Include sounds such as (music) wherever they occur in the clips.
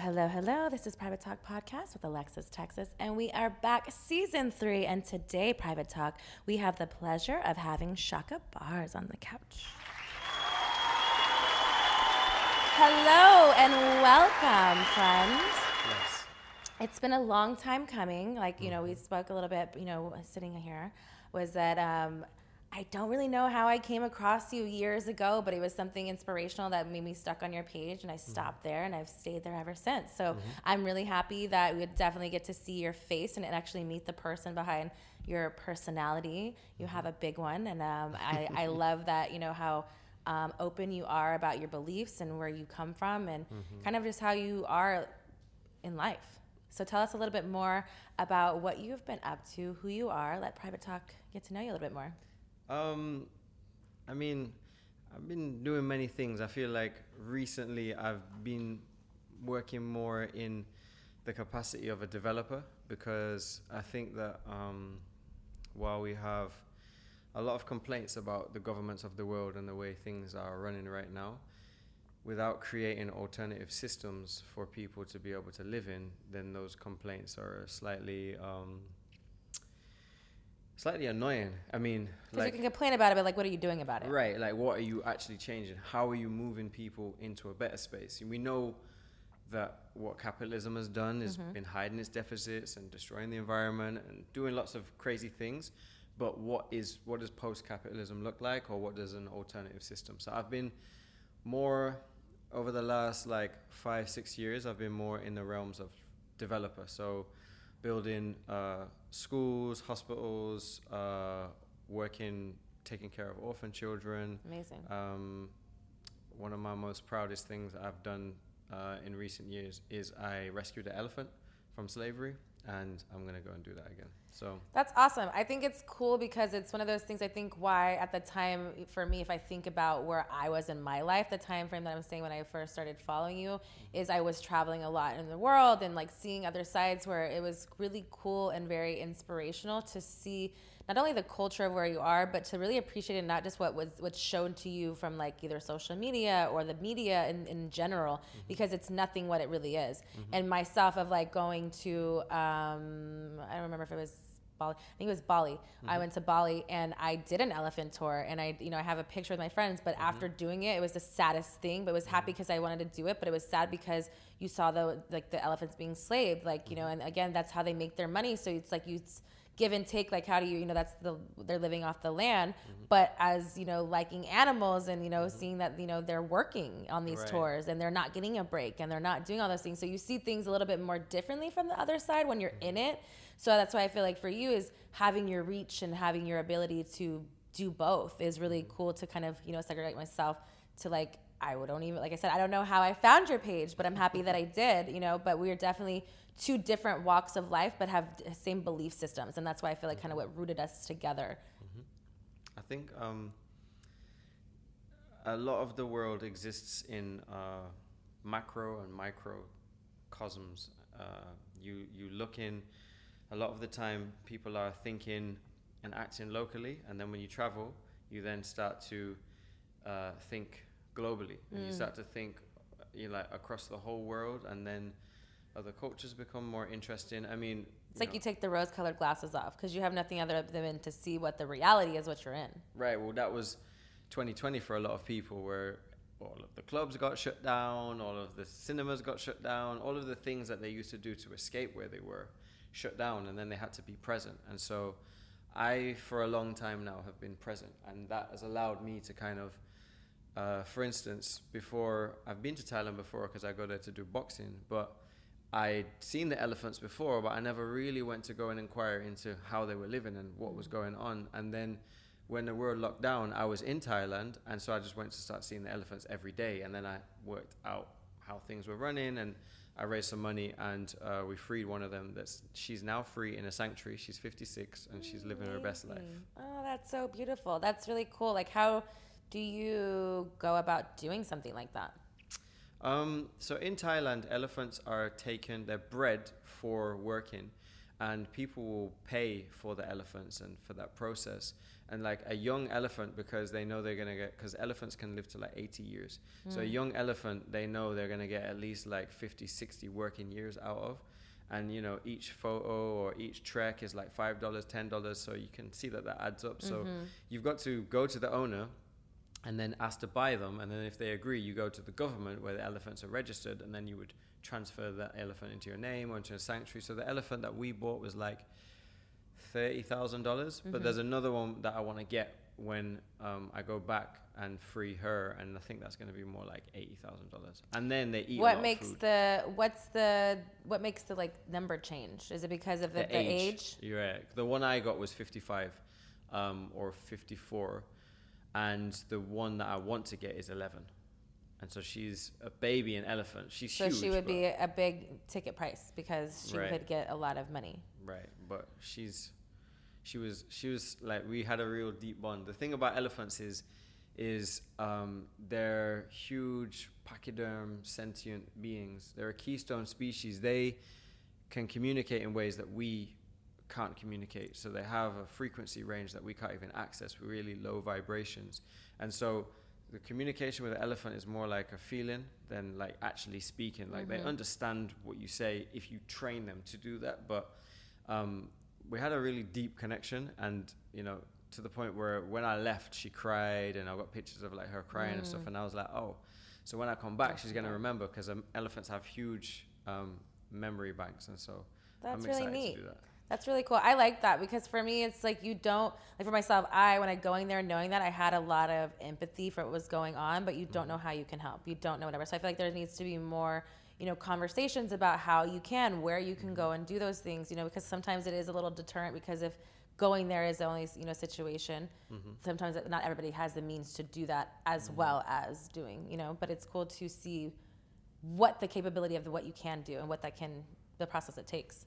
Hello, hello. This is Private Talk Podcast with Alexis Texas, and we are back season three. And today, Private Talk, we have the pleasure of having Shaka Bars on the couch. Hello and welcome, friends. Yes. It's been a long time coming. Like, you know, we spoke a little bit, you know, sitting here, was that um, I don't really know how I came across you years ago, but it was something inspirational that made me stuck on your page, and I stopped there, and I've stayed there ever since. So I'm really happy that we would definitely get to see your face and actually meet the person behind your personality. You have a big one, and um, I, I (laughs) love that, you know, how um, open you are about your beliefs and where you come from, and kind of just how you are in life. So tell us a little bit more about what you've been up to, who you are. Let Private Talk get to know you a little bit more. Um, I mean, I've been doing many things. I feel like recently I've been working more in the capacity of a developer because I think that um, while we have a lot of complaints about the governments of the world and the way things are running right now, without creating alternative systems for people to be able to live in, then those complaints are slightly um, slightly annoying. I mean, Because like you can complain about it, but like, what are you doing about it? Right, like what are you actually changing? How are you moving people into a better space? And we know that what capitalism has done is been hiding its deficits and destroying the environment and doing lots of crazy things. But what is what does post-capitalism look like, or what does an alternative system? So I've been more over the last like five six years. I've been more in the realms of developer. So building uh, schools, hospitals, uh, working, taking care of orphan children. Amazing. Um, one of my most proudest things I've done uh, in recent years is I rescued an elephant from slavery, and I'm gonna go and do that again. So That's awesome. I think it's cool because it's one of those things. I think why at the time for me, if I think about where I was in my life, the time frame that I'm saying when I first started following you, mm-hmm. is I was traveling a lot in the world and like seeing other sides where it was really cool and very inspirational to see not only the culture of where you are, but to really appreciate it, not just what was what's shown to you from like either social media or the media in, in general, mm-hmm. because it's nothing what it really is. Mm-hmm. And myself of like going to um, I don't remember if it was Bali. I think it was Bali. I mm-hmm. went to Bali and I did an elephant tour and I, you know, I have a picture with my friends, but after doing it, it was the saddest thing, but it was happy because I wanted to do it, but it was sad because you saw the, like the elephants being slaved, like, you know, and again, that's how they make their money. So it's like you it's give and take, like how do you, you know, that's the, they're living off the land, mm-hmm. but as, you know, liking animals and, you know, mm-hmm. seeing that, you know, they're working on these Right. tours and they're not getting a break and they're not doing all those things. So you see things a little bit more differently from the other side when you're in mm-hmm. it. So that's why I feel like for you is having your reach and having your ability to do both is really cool to kind of, you know, segregate myself to like I would don't even like I said, I don't know how I found your page, but I'm happy that I did, you know, but we are definitely two different walks of life but have the same belief systems and that's why I feel like kind of what rooted us together. I think um, a lot of the world exists in uh, macro and microcosms. Uh, you you look in. A lot of the time, people are thinking and acting locally, and then when you travel, you then start to uh, think globally. And you start to think, uh, you know, like across the whole world, and then other cultures become more interesting. I mean, It's like know- you take the rose colored glasses off because you have nothing other than to see what the reality is what you're in. Right. Well, that was 2020 for a lot of people, where all of the clubs got shut down, all of the cinemas got shut down, all of the things that they used to do to escape where they were shut down, and then they had to be present. And so, I, for a long time now, have been present, and that has allowed me to kind of, uh, for instance, before I've been to Thailand before because I go there to do boxing, but I'd seen the elephants before, but I never really went to go and inquire into how they were living and what was going on. And then when the world locked down, I was in Thailand, and so I just went to start seeing the elephants every day. And then I worked out how things were running, and I raised some money and uh, we freed one of them. That's she's now free in a sanctuary. She's 56 and she's living her best life. Oh, that's so beautiful. That's really cool. Like, how do you go about doing something like that? Um, so in Thailand, elephants are taken, they're bred for working, and people will pay for the elephants and for that process. And like a young elephant, because they know they're gonna get, because elephants can live to like 80 years. So a young elephant, they know they're gonna get at least like 50, 60 working years out of. And you know, each photo or each trek is like $5, $10. So you can see that that adds up. So you've got to go to the owner and then ask to buy them. And then if they agree, you go to the government where the elephants are registered, and then you would transfer that elephant into your name or into a sanctuary. So the elephant that we bought was like thirty thousand dollars. But there's another one that I want to get when um, I go back and free her, and I think that's going to be more like eighty thousand dollars. And then they eat. What makes the what's the what makes the like number change? Is it because of the, the, age? You're right. The one I got was 55 um, or 54, and the one that I want to get is 11. And so she's a baby and elephant. She's So huge. she would be a big ticket price because she Right. could get a lot of money. right, but she's she was she was like we had a real deep bond. The thing about elephants is is um, they're huge pachyderm sentient beings. They're a keystone species. They can communicate in ways that we can't communicate. So they have a frequency range that we can't even access really low vibrations. And so the communication with the elephant is more like a feeling than like actually speaking. Like they understand what you say if you train them to do that. But um, we had a really deep connection, and you know, to the point where when I left, she cried, and I got pictures of like her crying and stuff. And I was like, oh, so when I come back, she's gonna remember because um, elephants have huge um, memory banks, and so That's I'm really excited neat. to do that. That's really cool. I like that because for me, it's like you don't like for myself. I when I going there knowing that I had a lot of empathy for what was going on, but you don't know how you can help. You don't know whatever. So I feel like there needs to be more, you know, conversations about how you can, where you can go and do those things. You know, because sometimes it is a little deterrent because if going there is the only you know situation, mm-hmm. sometimes not everybody has the means to do that as mm-hmm. well as doing. You know, but it's cool to see what the capability of the, what you can do and what that can the process it takes.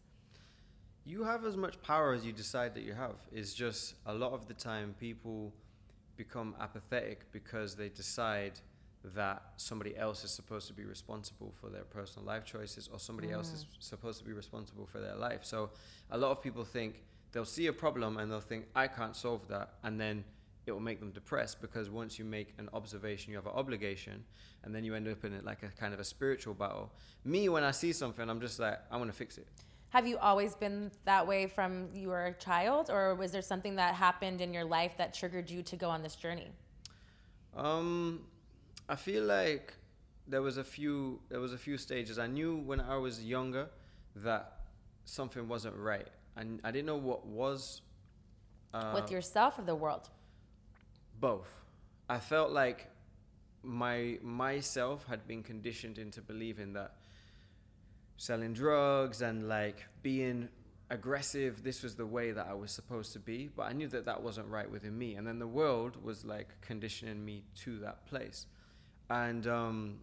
You have as much power as you decide that you have. It's just a lot of the time people become apathetic because they decide that somebody else is supposed to be responsible for their personal life choices or somebody else is mm. supposed to be responsible for their life. So a lot of people think they'll see a problem and they'll think, I can't solve that. And then it will make them depressed because once you make an observation, you have an obligation, and then you end up in it like a kind of a spiritual battle. Me, when I see something, I'm just like, I want to fix it. Have you always been that way from you were a child, or was there something that happened in your life that triggered you to go on this journey? Um, I feel like there was a few there was a few stages. I knew when I was younger that something wasn't right, and I didn't know what was. Uh, With yourself or the world? both. I felt like my myself had been conditioned into believing that selling drugs and like being aggressive this was the way that I was supposed to be but I knew that that wasn't right within me and then the world was like conditioning me to that place and um,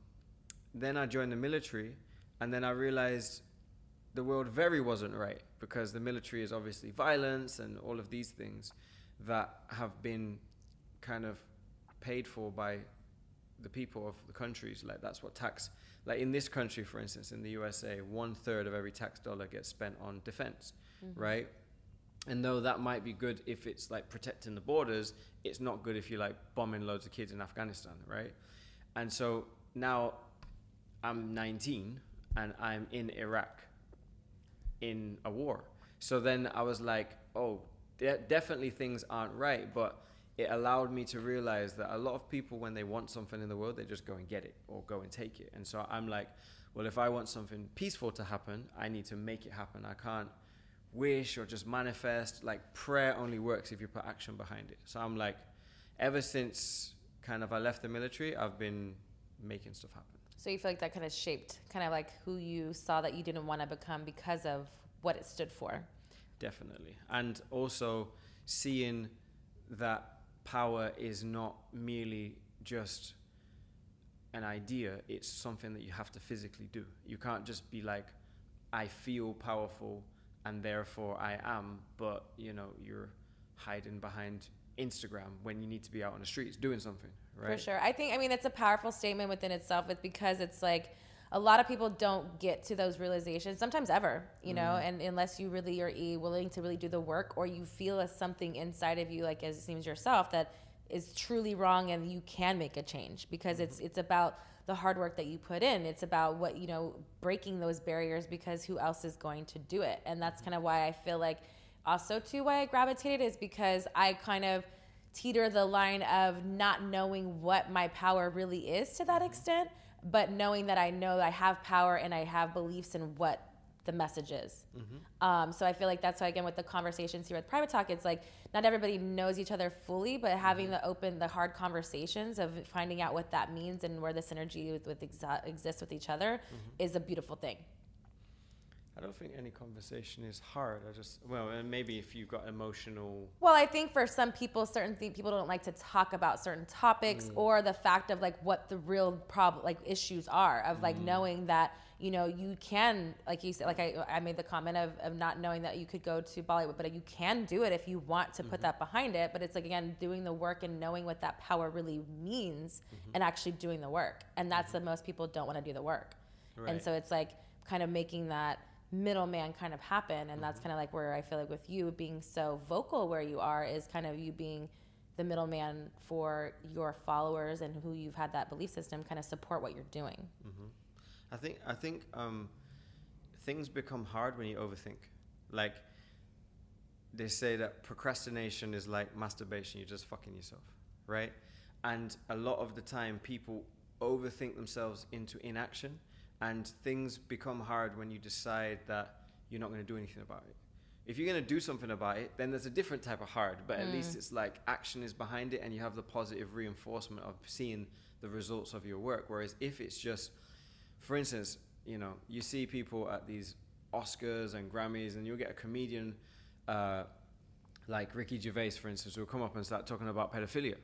then I joined the military and then I realized the world very wasn't right because the military is obviously violence and all of these things that have been kind of paid for by the people of the countries. Like that's what tax, like in this country, for instance, in the USA, one third of every tax dollar gets spent on defense, mm-hmm. right? And though that might be good if it's like protecting the borders, it's not good if you're like bombing loads of kids in Afghanistan, right? And so now I'm 19 and I'm in Iraq in a war. So then I was like, oh, de- definitely things aren't right, but it allowed me to realize that a lot of people, when they want something in the world, they just go and get it or go and take it. And so I'm like, well, if I want something peaceful to happen, I need to make it happen. I can't wish or just manifest. Like prayer only works if you put action behind it. So I'm like, ever since kind of I left the military, I've been making stuff happen. So you feel like that kind of shaped kind of like who you saw that you didn't want to become because of what it stood for. Definitely. And also seeing that power is not merely just an idea, it's something that you have to physically do. You can't just be like, I feel powerful and therefore I am, but you know, you're hiding behind Instagram when you need to be out on the streets doing something, right? For sure. I think, I mean, it's a powerful statement within itself. It's because it's like a lot of people don't get to those realizations, sometimes ever, you know, Mm-hmm. and unless you really are willing to really do the work or you feel as something inside of you, like as it seems yourself, that is truly wrong and you can make a change because Mm-hmm. it's it's about the hard work that you put in. It's about what, you know, breaking those barriers because who else is going to do it? And that's kind of why I feel like also too why I gravitated is because I kind of teeter the line of not knowing what my power really is to that extent, but knowing that I know I have power and I have beliefs in what the message is. Mm-hmm. Um, so I feel like that's why again with the conversations here at Private Talk, it's like not everybody knows each other fully, but having mm-hmm. the open, the hard conversations of finding out what that means and where this energy with, with exa- exists with each other mm-hmm. is a beautiful thing. I don't think any conversation is hard. I just well, and maybe if you've got emotional Well, I think for some people, certain th- people don't like to talk about certain topics mm. or the fact of like what the real problem, like issues are of like mm. knowing that you know you can, like you said, like I, I made the comment of, of not knowing that you could go to Bollywood, but uh, you can do it if you want to put mm-hmm. that behind it. But it's like again doing the work and knowing what that power really means mm-hmm. and actually doing the work, and that's mm-hmm. the most people don't want to do the work, and so it's like kind of making that middleman kind of happen and that's kind of like where i feel like with you being so vocal where you are is kind of you being the middleman for your followers and who you've had that belief system kind of support what you're doing I think I think um, things become hard when you overthink. Like they say that procrastination is like masturbation. You're just fucking yourself, right? And a lot of the time, people overthink themselves into inaction, and things become hard when you decide that you're not going to do anything about it. If you're going to do something about it, then there's a different type of hard, but at least it's like action is behind it, and you have the positive reinforcement of seeing the results of your work. Whereas if it's just for instance, you know, you see people at these Oscars and Grammys, and you'll get a comedian uh, like Ricky Gervais, for instance, will come up and start talking about pedophilia.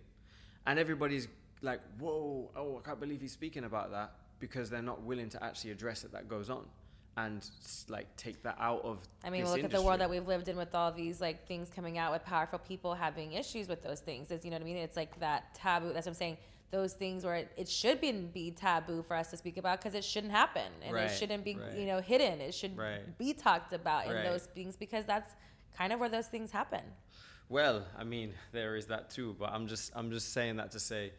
And everybody's like, whoa, oh, I can't believe he's speaking about that because they're not willing to actually address it that goes on and like take that out of i mean look at the world that we've lived in with all these like things coming out with powerful people having issues with those things is you know what i mean it's like that taboo that's what i'm saying those things where it, it should be, be taboo for us to speak about because it shouldn't happen and Right, it shouldn't be right. you know hidden it should Right. be talked about in those things because that's kind of where those things happen Well, I mean, there is that too, but I'm just I'm just saying that to say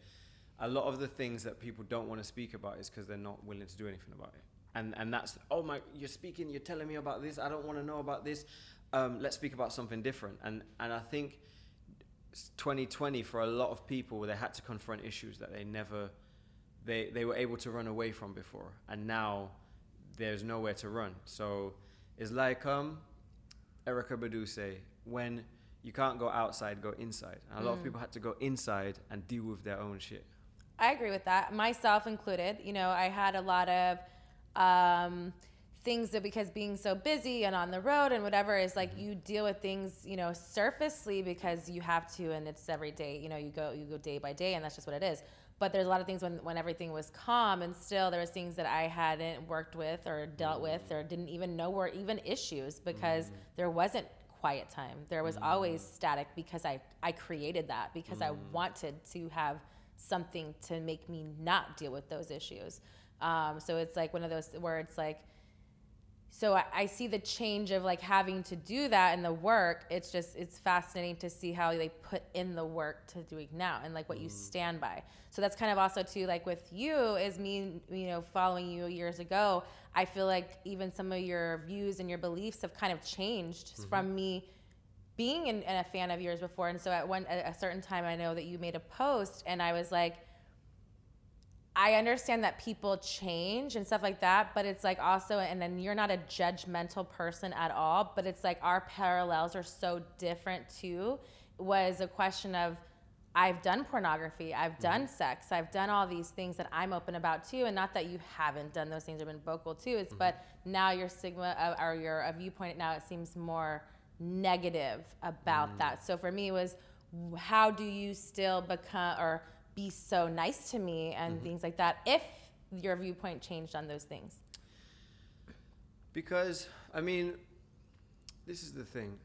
a lot of the things that people don't want to speak about is because they're not willing to do anything about it. And and that's oh my you're speaking, you're telling me about this, I don't want to know about this. Um, let's speak about something different. And and I think 2020 for a lot of people they had to confront issues that they never they they were able to run away from before and now there's nowhere to run. So it's like um Erykah Badu say, when you can't go outside, go inside. And a lot of people had to go inside and deal with their own shit. I agree with that, myself included. You know, I had a lot of um, things that because being so busy and on the road and whatever is like mm-hmm. you deal with things, you know, surfacely because you have to, and it's every day. You know, you go you go day by day, and that's just what it is. But there's a lot of things when when everything was calm, and still there was things that I hadn't worked with or dealt with mm-hmm. or didn't even know were even issues because mm-hmm. there wasn't quiet time. There was always static because I I created that because I wanted to have something to make me not deal with those issues. Um, so it's like one of those where it's like, so I, I see the change of like having to do that in the work. It's just it's fascinating to see how they put in the work to doing now and like what you stand by. So that's kind of also too like with you is me you know following you years ago. I feel like even some of your views and your beliefs have kind of changed from me being in, in a fan of yours before. And so at one at a certain time, I know that you made a post, and I was like, I understand that people change and stuff like that, but it's like also, and then you're not a judgmental person at all, but it's like our parallels are so different too. Was a question of, I've done pornography, I've mm-hmm. done sex, I've done all these things that I'm open about too, and not that you haven't done those things or been vocal too. It's mm-hmm. but now your stigma of, or your a viewpoint now it seems more negative about that. So for me, it was how do you still become or be so nice to me and Mm-hmm. things like that if your viewpoint changed on those things? Because I mean, this is the thing.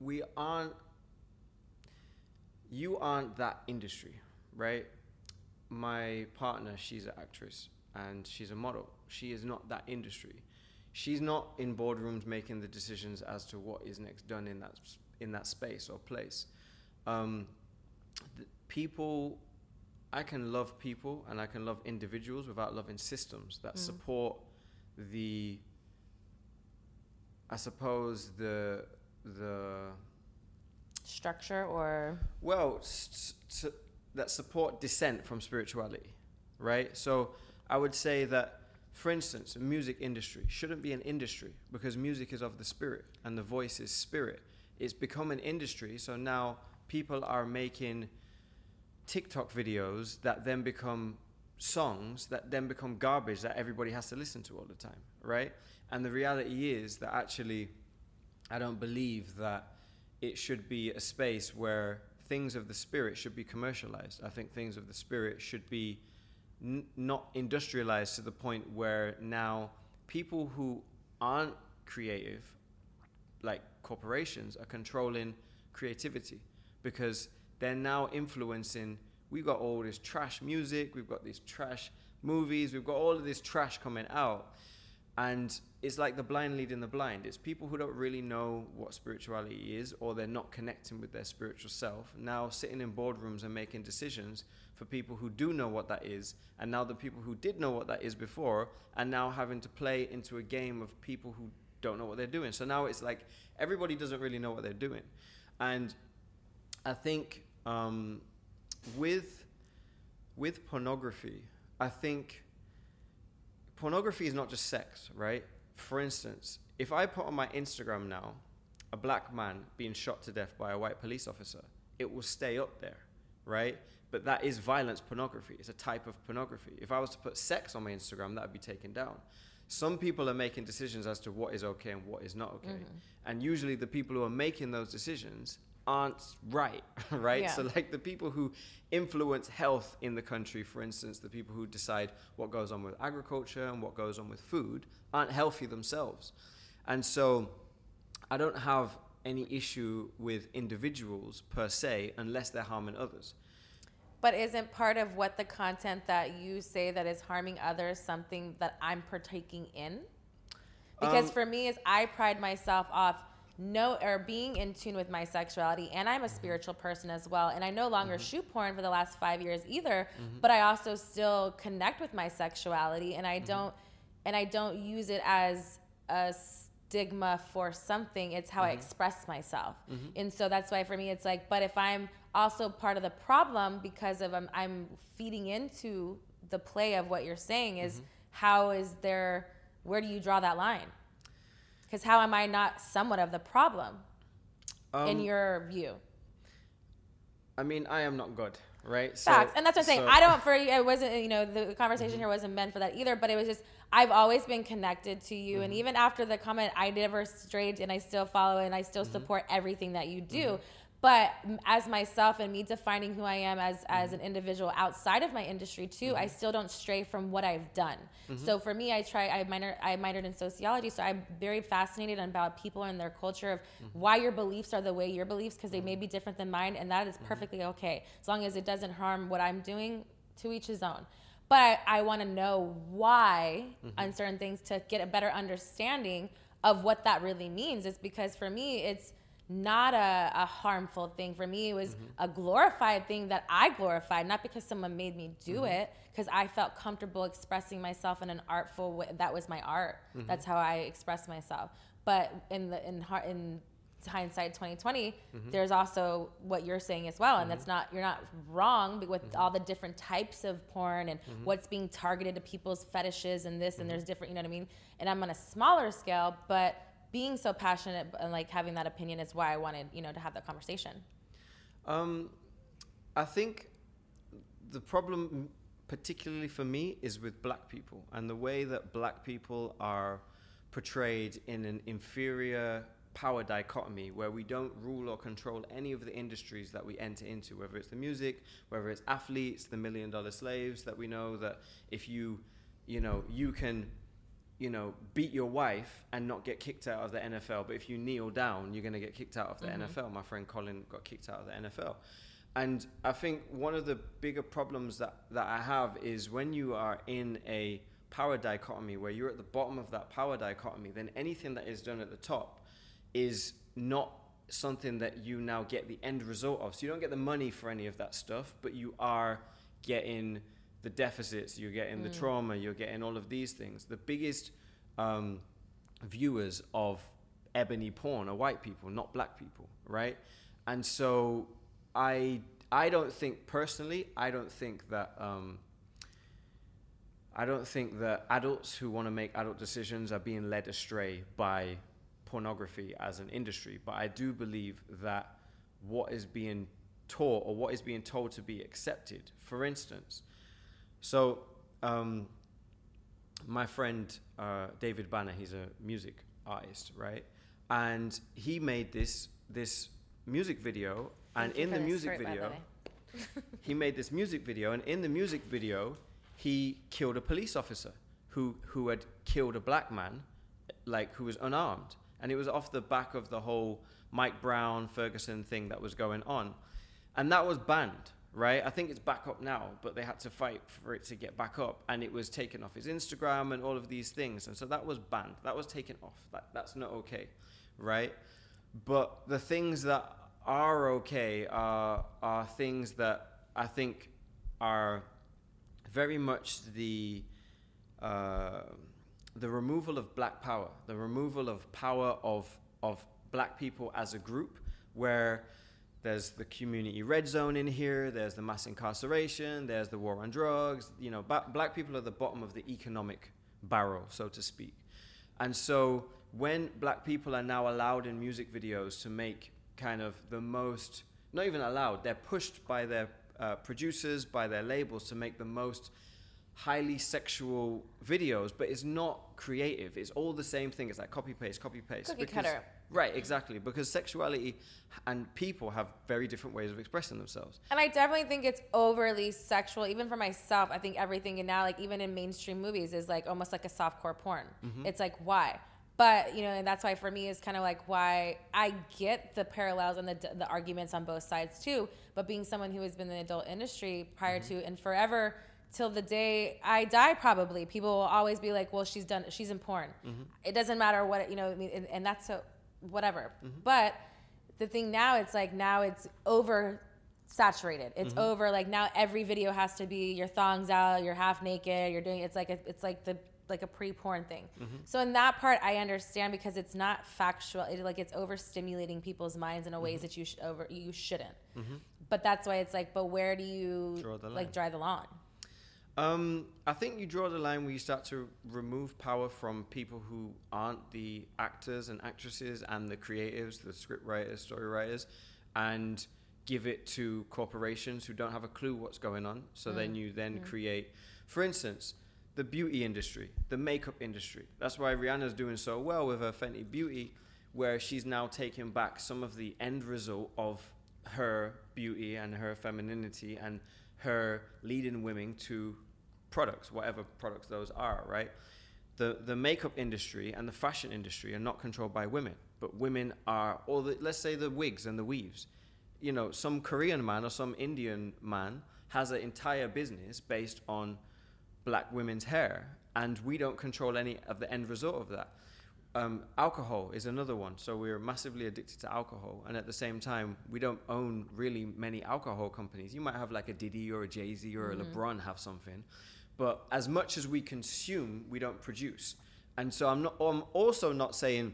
We aren't. You aren't that industry, right? My partner, she's an actress and she's a model. She is not that industry. She's not in boardrooms making the decisions as to what is next done in that in that space or place. Um, people, I can love people and I can love individuals without loving systems that support the I suppose the the Structure or well s- s- s- that support dissent from spirituality, right? So I would say that, for instance, the music industry shouldn't be an industry because music is of the spirit and the voice is spirit. It's become an industry, so now people are making TikTok videos that then become songs that then become garbage that everybody has to listen to all the time, right? And the reality is that actually, I don't believe that it should be a space where things of the spirit should be commercialized. I think things of the spirit should be n- not industrialized to the point where now people who aren't creative like corporations are controlling creativity because they're now influencing we've got all this trash music we've got these trash movies we've got all of this trash coming out and it's like the blind leading the blind. It's people who don't really know what spirituality is or they're not connecting with their spiritual self now sitting in boardrooms and making decisions for people who do know what that is and now the people who did know what that is before are now having to play into a game of people who don't know what they're doing. So now it's like everybody doesn't really know what they're doing. And i think um, with with pornography i think pornography is not just sex, right? For instance, if I put on my Instagram now a black man being shot to death by a white police officer, it will stay up there, right? But that is violence pornography. It's a type of pornography. If I was to put sex on my Instagram, that would be taken down. Some people are making decisions as to what is okay and what is not okay. Mm-hmm. And usually the people who are making those decisions aren't right, (laughs) right? Yeah. So like the people who influence health in the country, for instance, the people who decide what goes on with agriculture and what goes on with food, aren't healthy themselves. And so I don't have any issue with individuals per se unless they're harming others. But isn't part of what the content that you say that is harming others something that I'm partaking in? Because Um, for me, is I pride myself off no or being in tune with my sexuality, and I'm a mm-hmm. spiritual person as well. And I no longer mm-hmm. shoot porn for the last five years either, mm-hmm. but I also still connect with my sexuality, and I don't and I don't use it as a stigma for something. It's how I express myself. And so that's why for me it's like, but if I'm also part of the problem because of I'm, I'm feeding into the play of what you're saying is how is there where do you draw that line? Because how am I not somewhat of the problem in Um, your view? I mean, I am not God, right? So- Facts, and that's what I'm saying. so- I don't for I wasn't you know the conversation mm-hmm. here wasn't meant for that either. But it was just I've always been connected to you, and mm-hmm. even after the comment, I never strayed, and I still follow, and I still mm-hmm. support everything that you do. But as myself and me defining who I am as as mm-hmm. an individual outside of my industry too, I mm-hmm. still don't stray from what I've done. Mm-hmm. So for me, I try. I minor I minored in sociology, so I'm very fascinated about people and their culture of why your beliefs are the way your beliefs because they may be different than mine, and that is perfectly okay as long as it doesn't harm what I'm doing. To each his own. But I, I want to know why on certain things to get a better understanding of what that really means. It's because for me, it's not a, a harmful thing. For me, it was mm-hmm. a glorified thing that I glorified, not because someone made me do mm-hmm. it, because I felt comfortable expressing myself in an artful way. That was my art. Mm-hmm. That's how I expressed myself. But in the in in hindsight 2020 there's also what you're saying as well and that's not you're not wrong but with all the different types of porn and what's being targeted to people's fetishes and this and there's different you know what i mean and i'm on a smaller scale but being so passionate and like having that opinion is why i wanted you know to have that conversation. Um, I think the problem, particularly for me, is with black people and the way that black people are portrayed in an inferior power dichotomy where we don't rule or control any of the industries that we enter into, whether it's the music, whether it's athletes, the million dollar slaves that we know that if you, you know, you can, you know, beat your wife and not get kicked out of the NFL, but if you kneel down, you're going to get kicked out of the Mhm. NFL. My friend Colin got kicked out of the NFL. And I think one of the bigger problems that, that I have is when you are in a power dichotomy where you're at the bottom of that power dichotomy, then anything that is done at the top is not something that you now get the end result of. So you don't get the money for any of that stuff, but you are getting the deficits, you're getting the Mm. trauma, you're getting all of these things. The biggest um, viewers of ebony porn are white people, not black people, right? And so I I don't think personally, I don't think that um, I don't think that adults who want to make adult decisions are being led astray by pornography as an industry. But I do believe that what is being taught or what is being told to be accepted, for instance, so um, my friend uh, David Banner, he's a music artist, right? And he made this this music video, and in the music by the video, (laughs) he made this music video, and in the music video, he killed a police officer who who had killed a black man, like who was unarmed, and it was off the back of the whole Mike Brown Ferguson thing that was going on, and that was banned. Right, I think it's back up now, but they had to fight for it to get back up, and it was taken off his Instagram and all of these things, and so that was banned. That was taken off. That that's not okay, right? But the things that are okay are are things that I think are very much the uh, the removal of black power, the removal of power of of black people as a group, where there's the community red zone in here, there's the mass incarceration, there's the war on drugs. You know, ba- black people are the bottom of the economic barrel, so to speak. And so when black people are now allowed in music videos to make kind of the most, not even allowed, they're pushed by their uh, producers, by their labels to make the most highly sexual videos, but it's not creative. It's all the same thing. It's like copy paste, copy paste. Cookie Because- cutter. Right, exactly. Because sexuality and people have very different ways of expressing themselves. And I definitely think it's overly sexual, even for myself. I think everything in now, like even in mainstream movies, is like almost like a softcore porn. Mm-hmm. It's like why? But you know, and that's why for me it's kind of like why I get the parallels and the the arguments on both sides too. But being someone who has been in the adult industry prior Mm-hmm. to and forever till the day I die, probably people will always be like, "Well, she's done. She's in porn. Mm-hmm. It doesn't matter what you know." I mean, and, and that's so whatever. Mm-hmm. But the thing now, it's like now it's over saturated. It's Mm-hmm. over. Like now, every video has to be your thongs out, you're half naked, you're doing. It's like a, it's like the like a pre-porn thing. Mm-hmm. So in that part, I understand because it's not factual. It, like it's overstimulating people's minds in a Mm-hmm. ways that you should over you shouldn't. But that's why it's like, but where do you Draw like draw the line? Um, I think you draw the line where you start to remove power from people who aren't the actors and actresses and the creatives, the script writers, story writers, and give it to corporations who don't have a clue what's going on. So then you then create, for instance, the beauty industry, the makeup industry. That's why Rihanna's doing so well with her Fenty Beauty, where she's now taking back some of the end result of her beauty and her femininity and her leading women to products, whatever products those are, right? The the makeup industry and the fashion industry are not controlled by women, but women are or the let's say the wigs and the weaves. You know, some Korean man or some Indian man has an entire business based on black women's hair, and we don't control any of the end result of that. Um, alcohol is another one. So we're massively addicted to alcohol, and at the same time, we don't own really many alcohol companies. You might have like a Diddy or a Jay Z or a LeBron have something, but as much as we consume, we don't produce. And so I'm not. I'm also not saying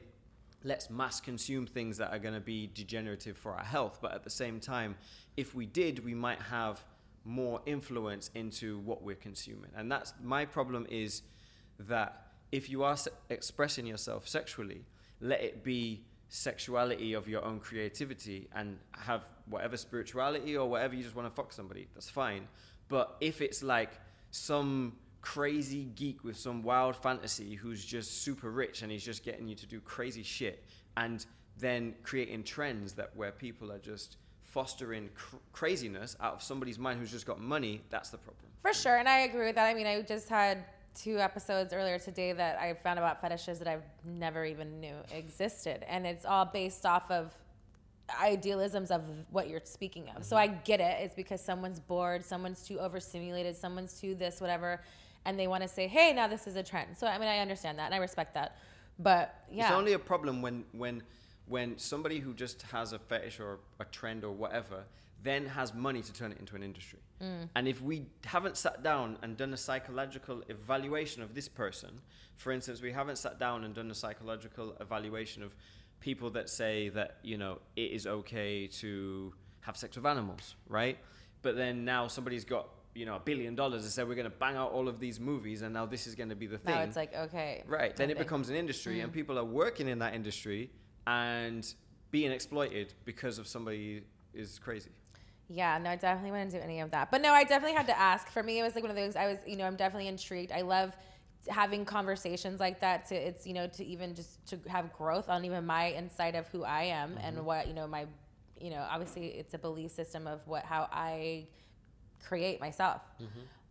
let's mass consume things that are going to be degenerative for our health. But at the same time, if we did, we might have more influence into what we're consuming. And that's my problem is that if you are se- expressing yourself sexually, let it be sexuality of your own creativity and have whatever spirituality or whatever you just want to fuck somebody. That's fine. But if it's like some crazy geek with some wild fantasy who's just super rich and he's just getting you to do crazy shit and then creating trends that where people are just fostering cr- craziness out of somebody's mind who's just got money. That's the problem. For sure, and I agree with that. I mean, I just had two episodes earlier today that I found about fetishes that i've never even knew existed, and it's all based off of idealisms of what you're speaking of. So mm-hmm. I get it. It's because someone's bored, someone's too overstimulated, someone's too this, whatever, and they want to say, "Hey, now this is a trend." So I mean, I understand that and I respect that. But yeah, It's only a problem when when when somebody who just has a fetish or a trend or whatever then has money to turn it into an industry. Mm. And if we haven't sat down and done a psychological evaluation of this person, for instance, we haven't sat down and done a psychological evaluation of people that say that, you know, it is okay to have sex with animals, right? But then now somebody's got, you know, a billion dollars and said we're going to bang out all of these movies and now this is going to be the thing. now it's like okay, Right. Then it becomes an industry, and mm. people are working in that industry and being exploited because of somebody is crazy. Yeah, no, I definitely wouldn't do any of that. But no, I definitely had to ask. For me, it was like one of those. I was, you know, I'm definitely intrigued. I love having conversations like that. To it's, you know, to even just to have growth on even my insight of who I am and what you know my, you know, obviously it's a belief system of what how I create myself.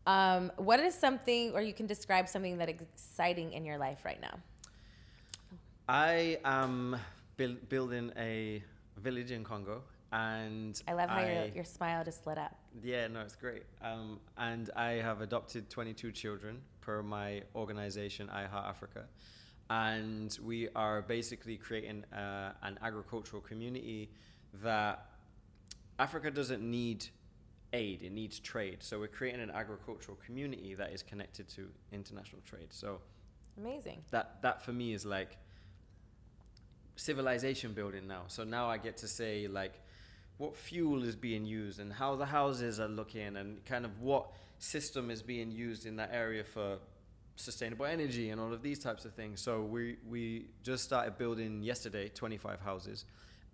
Um, what is something, or you can describe something that exciting in your life right now? I am buil- building a village in Congo, and I love how your, your smile just lit up. Yeah, no, it's great. Um, and I have adopted 22 children per my organization, I Heart Africa. And we are basically creating uh, an agricultural community that Africa doesn't need aid, it needs trade. So we're creating an agricultural community that is connected to international trade. So Amazing. that that for me is like civilization building now. So now I get to say like what fuel is being used and how the houses are looking and kind of what system is being used in that area for sustainable energy and all of these types of things. So we we just started building yesterday 25 houses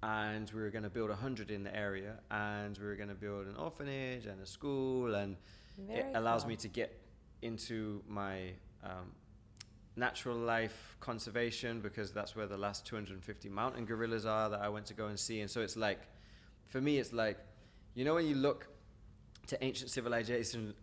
and we were going to build 100 in the area and we were going to build an orphanage and a school and it allows cool. me to get into my um, natural life conservation because that's where the last 250 mountain gorillas are that I went to go and see. And so it's like, for me, it's like, you know, when you look to ancient civilization,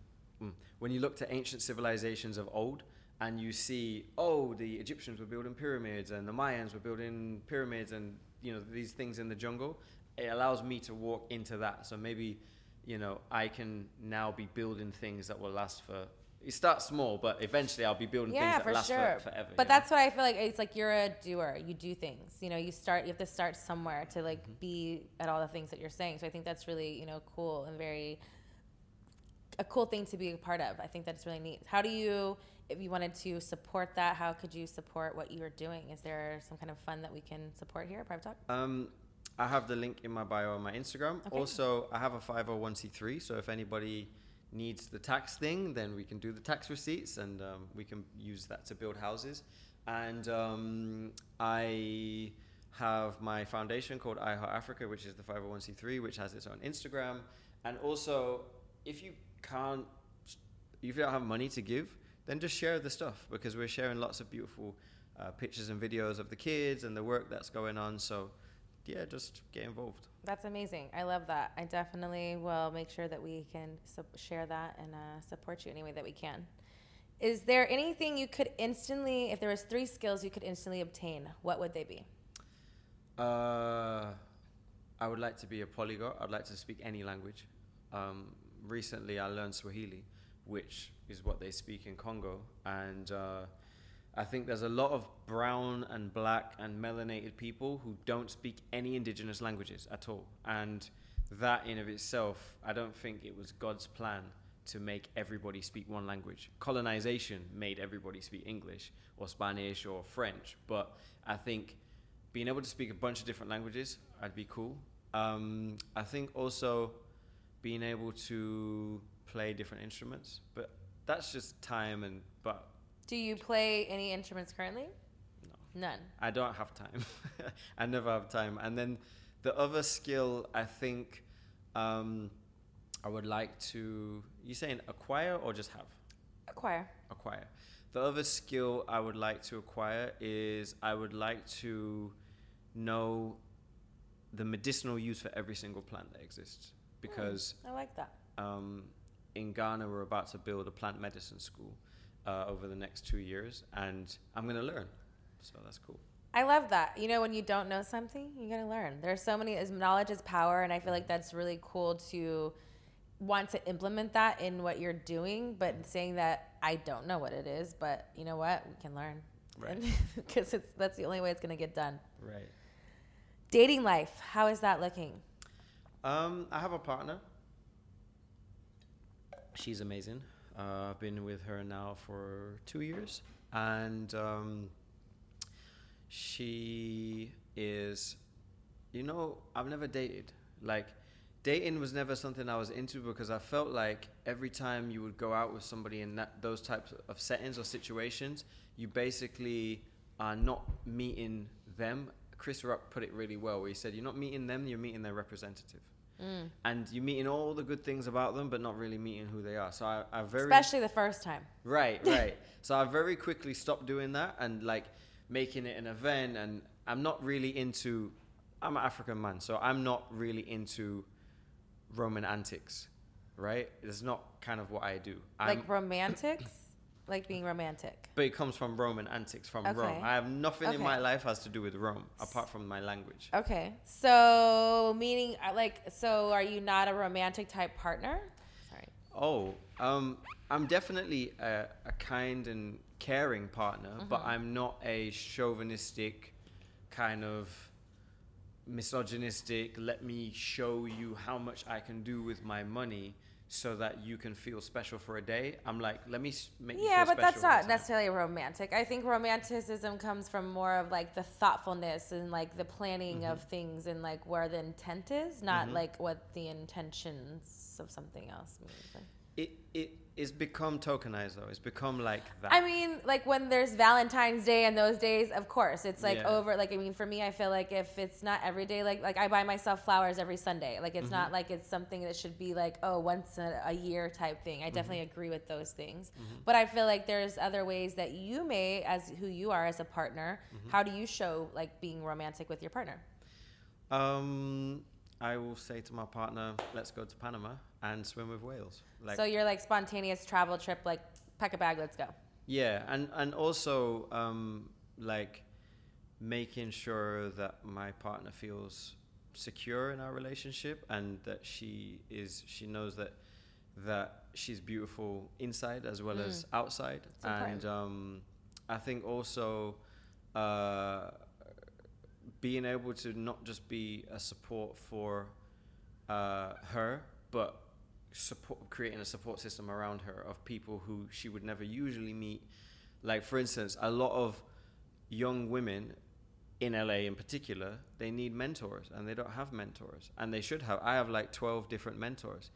when you look to ancient civilizations of old and you see, oh, the Egyptians were building pyramids and the Mayans were building pyramids and, you know, these things in the jungle, it allows me to walk into that. So maybe, you know, I can now be building things that will last for. It starts small, but eventually I'll be building yeah, things that for last sure. for, forever. but you know? that's what I feel like. It's like you're a doer. You do things. You know, you start. You have to start somewhere to like Mm-hmm. be at all the things that you're saying. So I think that's really you know cool and very a cool thing to be a part of. I think that's really neat. How do you, if you wanted to support that, how could you support what you are doing? Is there some kind of fund that we can support here at Private Talk? Um, I have the link in my bio on my Instagram. Okay. Also, I have a 501c3, so if anybody needs the tax thing, then we can do the tax receipts and um, we can use that to build houses. And um, I have my foundation called iHeart Africa, which is the 501c3, which has its own Instagram. And also, if you can't, if you don't have money to give, then just share the stuff because we're sharing lots of beautiful uh, pictures and videos of the kids and the work that's going on. So, yeah, just get involved. That's amazing. I love that. I definitely will make sure that we can su- share that and uh, support you any way that we can. Is there anything you could instantly, if there was three skills you could instantly obtain, what would they be? Uh, I would like to be a polyglot. I'd like to speak any language. Um, recently, I learned Swahili, which is what they speak in Congo, and uh, I think there's a lot of brown and black and melanated people who don't speak any indigenous languages at all, and that in of itself, I don't think it was God's plan to make everybody speak one language. Colonization made everybody speak English or Spanish or French, but I think being able to speak a bunch of different languages, I'd be cool. Um, I think also being able to play different instruments, but that's just time and but Do you play any instruments currently? No. None. I don't have time. (laughs) I never have time. And then the other skill, I think, um, I would like to. You saying acquire or just have? Acquire. acquire. The other skill I would like to acquire is I would like to know the medicinal use for every single plant that exists because I like that. um, in Ghana we're about to build a plant medicine school uh, over the next two years, and I'm gonna learn. So that's cool. I love that. You know, when you don't know something, you're going to learn. There's so many. Knowledge is power, and I feel like that's really cool to want to implement that in what you're doing. But saying that I don't know what it is, but you know what, we can learn, Right. (laughs) Because it's that's the only way it's gonna get done. Right. Dating life, how is that looking? Um, I have a partner. She's amazing. Uh, I've been with her now for two years, and um, she is, you know, I've never dated. Like, dating was never something I was into because I felt like every time you would go out with somebody in that those types of settings or situations, you basically are not meeting them. Chris Rock put it really well, where he said, "You're not meeting them; you're meeting their representative." Mm. and you're meeting all the good things about them, but not really meeting who they are. So I, I very Especially the first time. right, (laughs) right. so I very quickly stopped doing that and like making it an event. And I'm not really into. I'm an African man, so I'm not really into Roman antics, right? It's not kind of what I do. I'm, like romantics, like being romantic. but it comes from Roman antics from Rome. I have nothing in my life has to do with Rome apart from my language. Okay, so meaning uh, like, so are you not a romantic type partner? Sorry. Oh, um, I'm definitely a, a kind and caring partner, but I'm not a chauvinistic kind of misogynistic. Let me show you how much I can do with my money so that you can feel special for a day. I'm like, let me make you Yeah, feel but that's not necessarily romantic. I think romanticism comes from more of like the thoughtfulness and like the planning Mm-hmm. of things and like where the intent is, not like what the intentions of something else means. It it is become tokenized though. It's become like that. I mean, like when there's Valentine's Day and those days, of course, it's like Yeah. over. Like I mean, for me, I feel like if it's not every day, like like I buy myself flowers every Sunday. Like it's Mm-hmm. not like it's something that should be like oh once a, a year type thing. I Mm-hmm. definitely agree with those things, but I feel like there's other ways that you may, as who you are as a partner, Mm-hmm. how do you show like being romantic with your partner? um, I will say to my partner, let's go to Panama and swim with whales. Like so you're like spontaneous travel trip, like pack a bag, let's go. Yeah, and and also um, like making sure that my partner feels secure in our relationship and that she is she knows that that she's beautiful inside as well as outside and um, I think also uh, being able to not just be a support for uh, her but support creating a support system around her of people who she would never usually meet like for instance a lot of young women in LA in particular they need mentors and they don't have mentors and they should have I have like 12 different mentors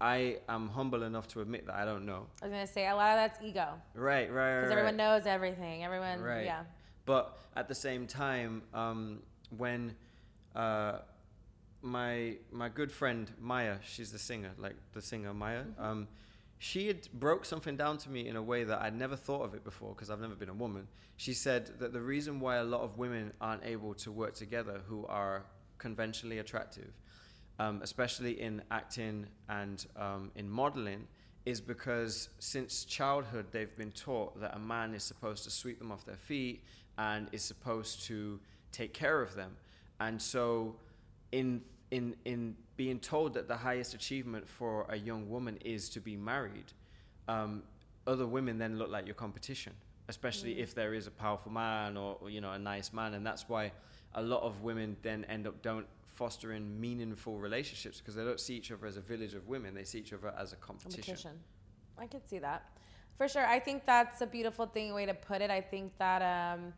I am humble enough to admit that I don't know I was gonna say a lot of that's ego right right right, because right. everyone knows everything. Everyone, Right. yeah. But at the same time, um, when uh, my my good friend Maya, she's the singer, like the singer Maya, um, she had broke something down to me in a way that I'd never thought of it before because I've never been a woman. She said that the reason why a lot of women aren't able to work together who are conventionally attractive, um, especially in acting and um, in modeling, is because since childhood they've been taught that a man is supposed to sweep them off their feet and is supposed to take care of them. And so in in in being told that the highest achievement for a young woman is to be married, um, other women then look like your competition, especially if there is a powerful man or, or, you know a nice man, and that's why a lot of women then end up don't fostering meaningful relationships because they don't see each other as a village of women; they see each other as a competition. competition. I could see that for sure. I think that's a beautiful thing way to put it. I think that um,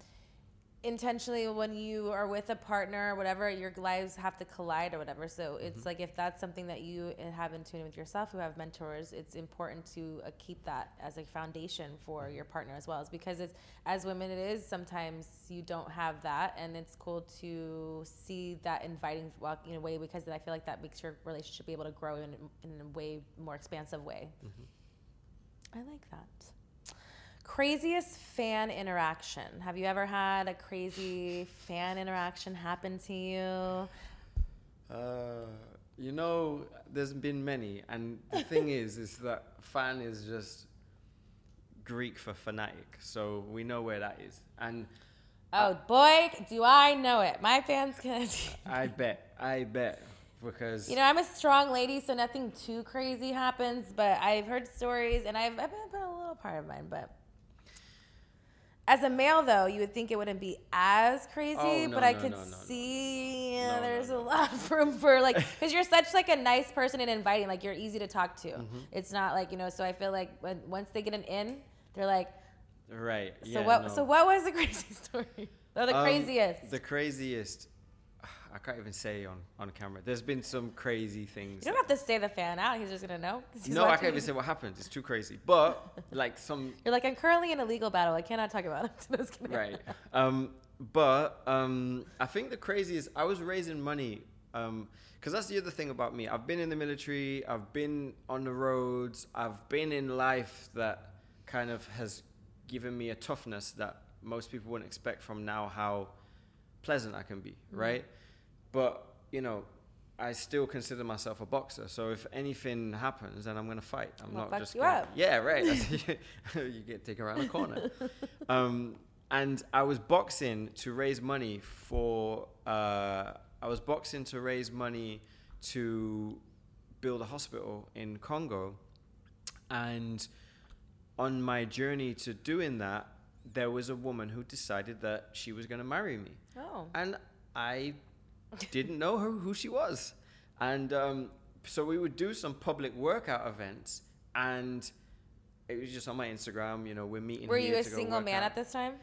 intentionally when you are with a partner or whatever, your lives have to collide or whatever. So it's mm-hmm. like if that's something that you have in tune with yourself, who have mentors, it's important to uh, keep that as a foundation for mm-hmm. your partner as well. Is because it's as women, it is sometimes you don't have that, and it's cool to see that inviting walk in a way because I feel like that makes your relationship be able to grow in, in a way more expansive way. Mm-hmm. I like that. Craziest fan interaction. Have you ever had a crazy fan interaction happen to you? Uh, you know, there's been many, and the thing (laughs) is, is that fan is just Greek for fanatic, so we know where that is, and Oh boy, do I know it. My fans can. (laughs) I bet, I bet, because You know, I'm a strong lady, so nothing too crazy happens. But I've heard stories, and I've, I've been a little part of mine. But as a male, though, you would think it wouldn't be as crazy. Oh, no, but I no, could no, see there's a lot of room for like, (laughs) because you're such like a nice person and inviting. Like you're easy to talk to. Mm-hmm. It's not like you know. So I feel like when once they get an in, they're like, right. so yeah, what? So what was the (laughs) crazy story? Or the Um, craziest? The craziest. I can't even say on on camera. There's been some crazy things. you don't have to say the fan out. He's just gonna know. he's no, I can't even say what happened. It's too crazy. But like some (laughs) You're like, I'm currently in a legal battle. I cannot talk about it. (laughs) Right. Um, but um, I think the craziest. I was raising money because that's the other thing about me. I've been in the military. I've been on the roads. I've been in life that kind of has given me a toughness that most people wouldn't expect from now how pleasant I can be, right? But you know. I still consider myself a boxer, so if anything happens, then I'm gonna fight. I'm Well, not just you gonna, up. yeah, right. (laughs) (laughs) You get taken around the corner. (laughs) um, and I was boxing to raise money for. Uh, I was boxing to raise money to build a hospital in Congo, and on my journey to doing that, there was a woman who decided that she was going to marry me, Oh. and I didn't know her who she was, and um, so we would do some public workout events, and it was just on my Instagram. You know, we're meeting. Were you a single man out. at this time?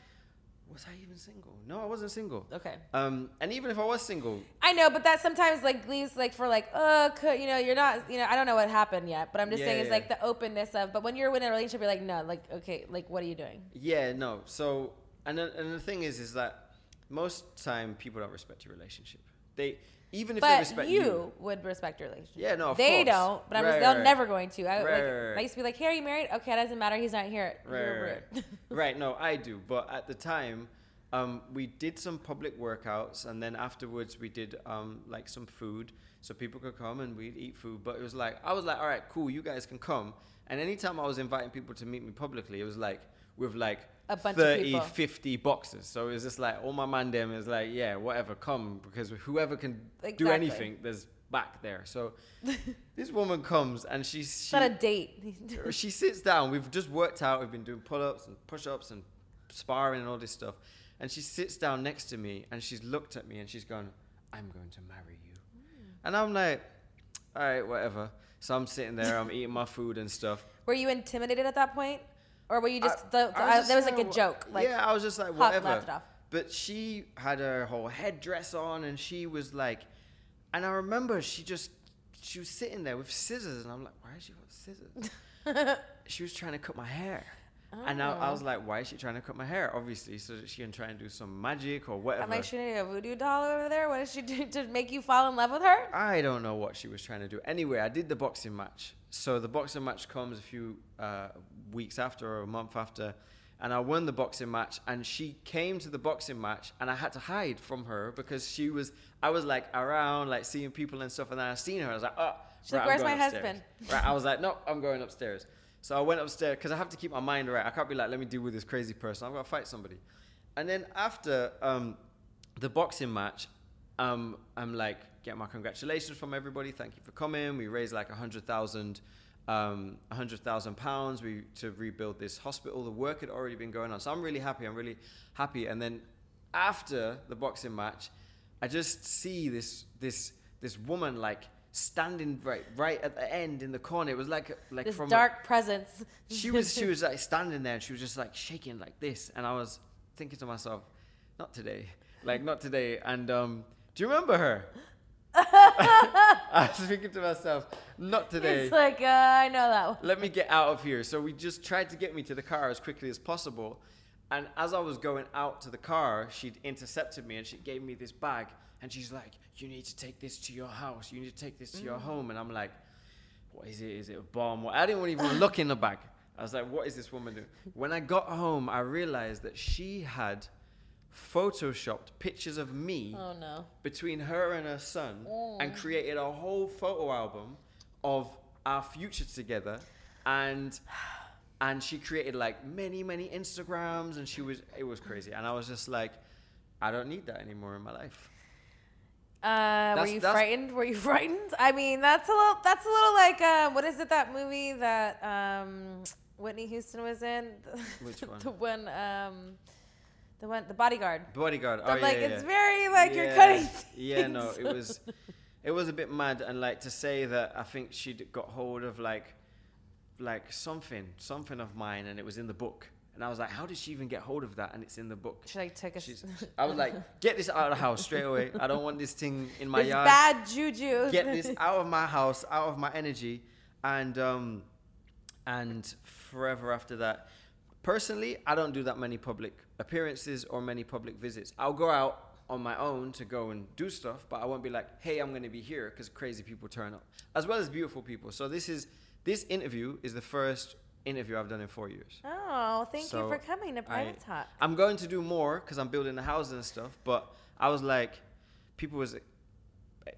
Was I even single? No, I wasn't single. Okay. Um, and even if I was single, I know, but that sometimes like leaves like for like, oh, could, you know, you're not, you know, I don't know what happened yet, but I'm just Yeah, saying yeah, it's like the openness of, but when you're in a relationship, you're like, no, like, okay, like, what are you doing? yeah, no. So, and and the thing is, is that most time people don't respect your relationship. They even if they respect you, you, would respect your relationship. Yeah, no, of course. they course. don't, but I'm Right, just, they're right. never going to. I, Right, like. I used to be like, hey, are you married? Okay, it doesn't matter. He's not here. right, right. (laughs) right. No, I do. But at the time, um, we did some public workouts, and then afterwards we did um, like some food, so people could come and we'd eat food. But it was like I was like, all right, cool, you guys can come. And anytime I was inviting people to meet me publicly, it was like with like A bunch of 30, people. 50 boxes. So it's just like all my man them is like, yeah, whatever, come because whoever can do anything, there's back there. So (laughs) this woman comes and she's she, not a date. (laughs) she sits down. We've just worked out. We've been doing pull-ups and push-ups and sparring and all this stuff. And she sits down next to me and she's looked at me and she's gone, "I'm going to marry you." Mm. And I'm like, "All right, whatever." So I'm sitting there. I'm eating my food and stuff. Were you intimidated at that point? Or were you just, I- the, the, I uh, that was like a joke? Like, yeah, I was just like, whatever. laughed it off. But she had her whole headdress on, and she was like, and I remember she just she was sitting there with scissors, and I'm like, why has she got scissors? (laughs) she was trying to cut my hair. And I, I was Oh. like, why is she trying to cut my hair? Obviously, so that she can try and do some magic or whatever. I'm like, she need a voodoo doll over there. What did she do to make you fall in love with her? I don't know what she was trying to do. Anyway, I did the boxing match. So the boxing match comes a few uh, weeks after or a month after, and I won the boxing match. And she came to the boxing match, and I had to hide from her because she was. I was like around, like seeing people and stuff, and then I seen her. I was like, oh, She's like, "Where's my upstairs." husband? Right. I was like, no, I'm going upstairs. So I went upstairs because I have to keep my mind right. I can't be like, let me deal with this crazy person. I've got to fight somebody. And then after um, the boxing match, um, I'm like, get my congratulations from everybody. Thank you for coming. We raised like a hundred thousand, um, a hundred thousand pounds. We to rebuild this hospital. The work had already been going on, so I'm really happy. I'm really happy. And then after the boxing match, I just see this this this woman like standing right right at the end in the corner. It was like like This from a- dark presence. she was she was like standing there and she was just like shaking like this. And i was thinking to myself not today. Like not today. And um do you remember her? (laughs) I was thinking to myself not today. It's like, uh, I know that one. let me get out of here. So we just tried to get me to the car as quickly as possible. And as i was going out to the car she'd intercepted me and she gave me this bag and she's like you need to take this to your house. You need to take this to your mm. home. And i'm like what is it? Is it a bomb? What- i didn't even want (laughs) to look in the bag. I was like, what is this woman doing? When I got home, I realized that she had photoshopped pictures of me Oh no. between her and her son and mm. created a whole photo album of our future together. And and she created like many many instagrams and she was it was crazy. And i was just like i don't need that anymore in my life Uh, were you that's- frightened? Were you (laughs) frightened? I mean, that's a little. That's a little like uh, what is it? That movie that um, Whitney Houston was in. (laughs) Which one? the one. Um, the one. The Bodyguard. bodyguard oh But, yeah, like yeah, it's very like you're Yeah, cutting. (laughs) yeah no it was it was a bit mad and like to say that i think she'd got hold of like like something something of mine and it was in the book and i was like how did she even get hold of that and it's in the book She like took a. She's, (laughs) I was like, get this out of the house straight away. I don't want this thing in my this yard. bad juju. Get this (laughs) out of my house, out of my energy, and um, and forever after that. Personally, I don't do that many public appearances or many public visits. I'll go out on my own to go and do stuff, but I won't be like, hey, I'm going to be here because crazy people turn up, as well as beautiful people. So this is this interview is the first interview I've done in four years. Oh, thank So you for coming to private I- talk. I'm going to do more because I'm building the house and stuff. But I was like, people was,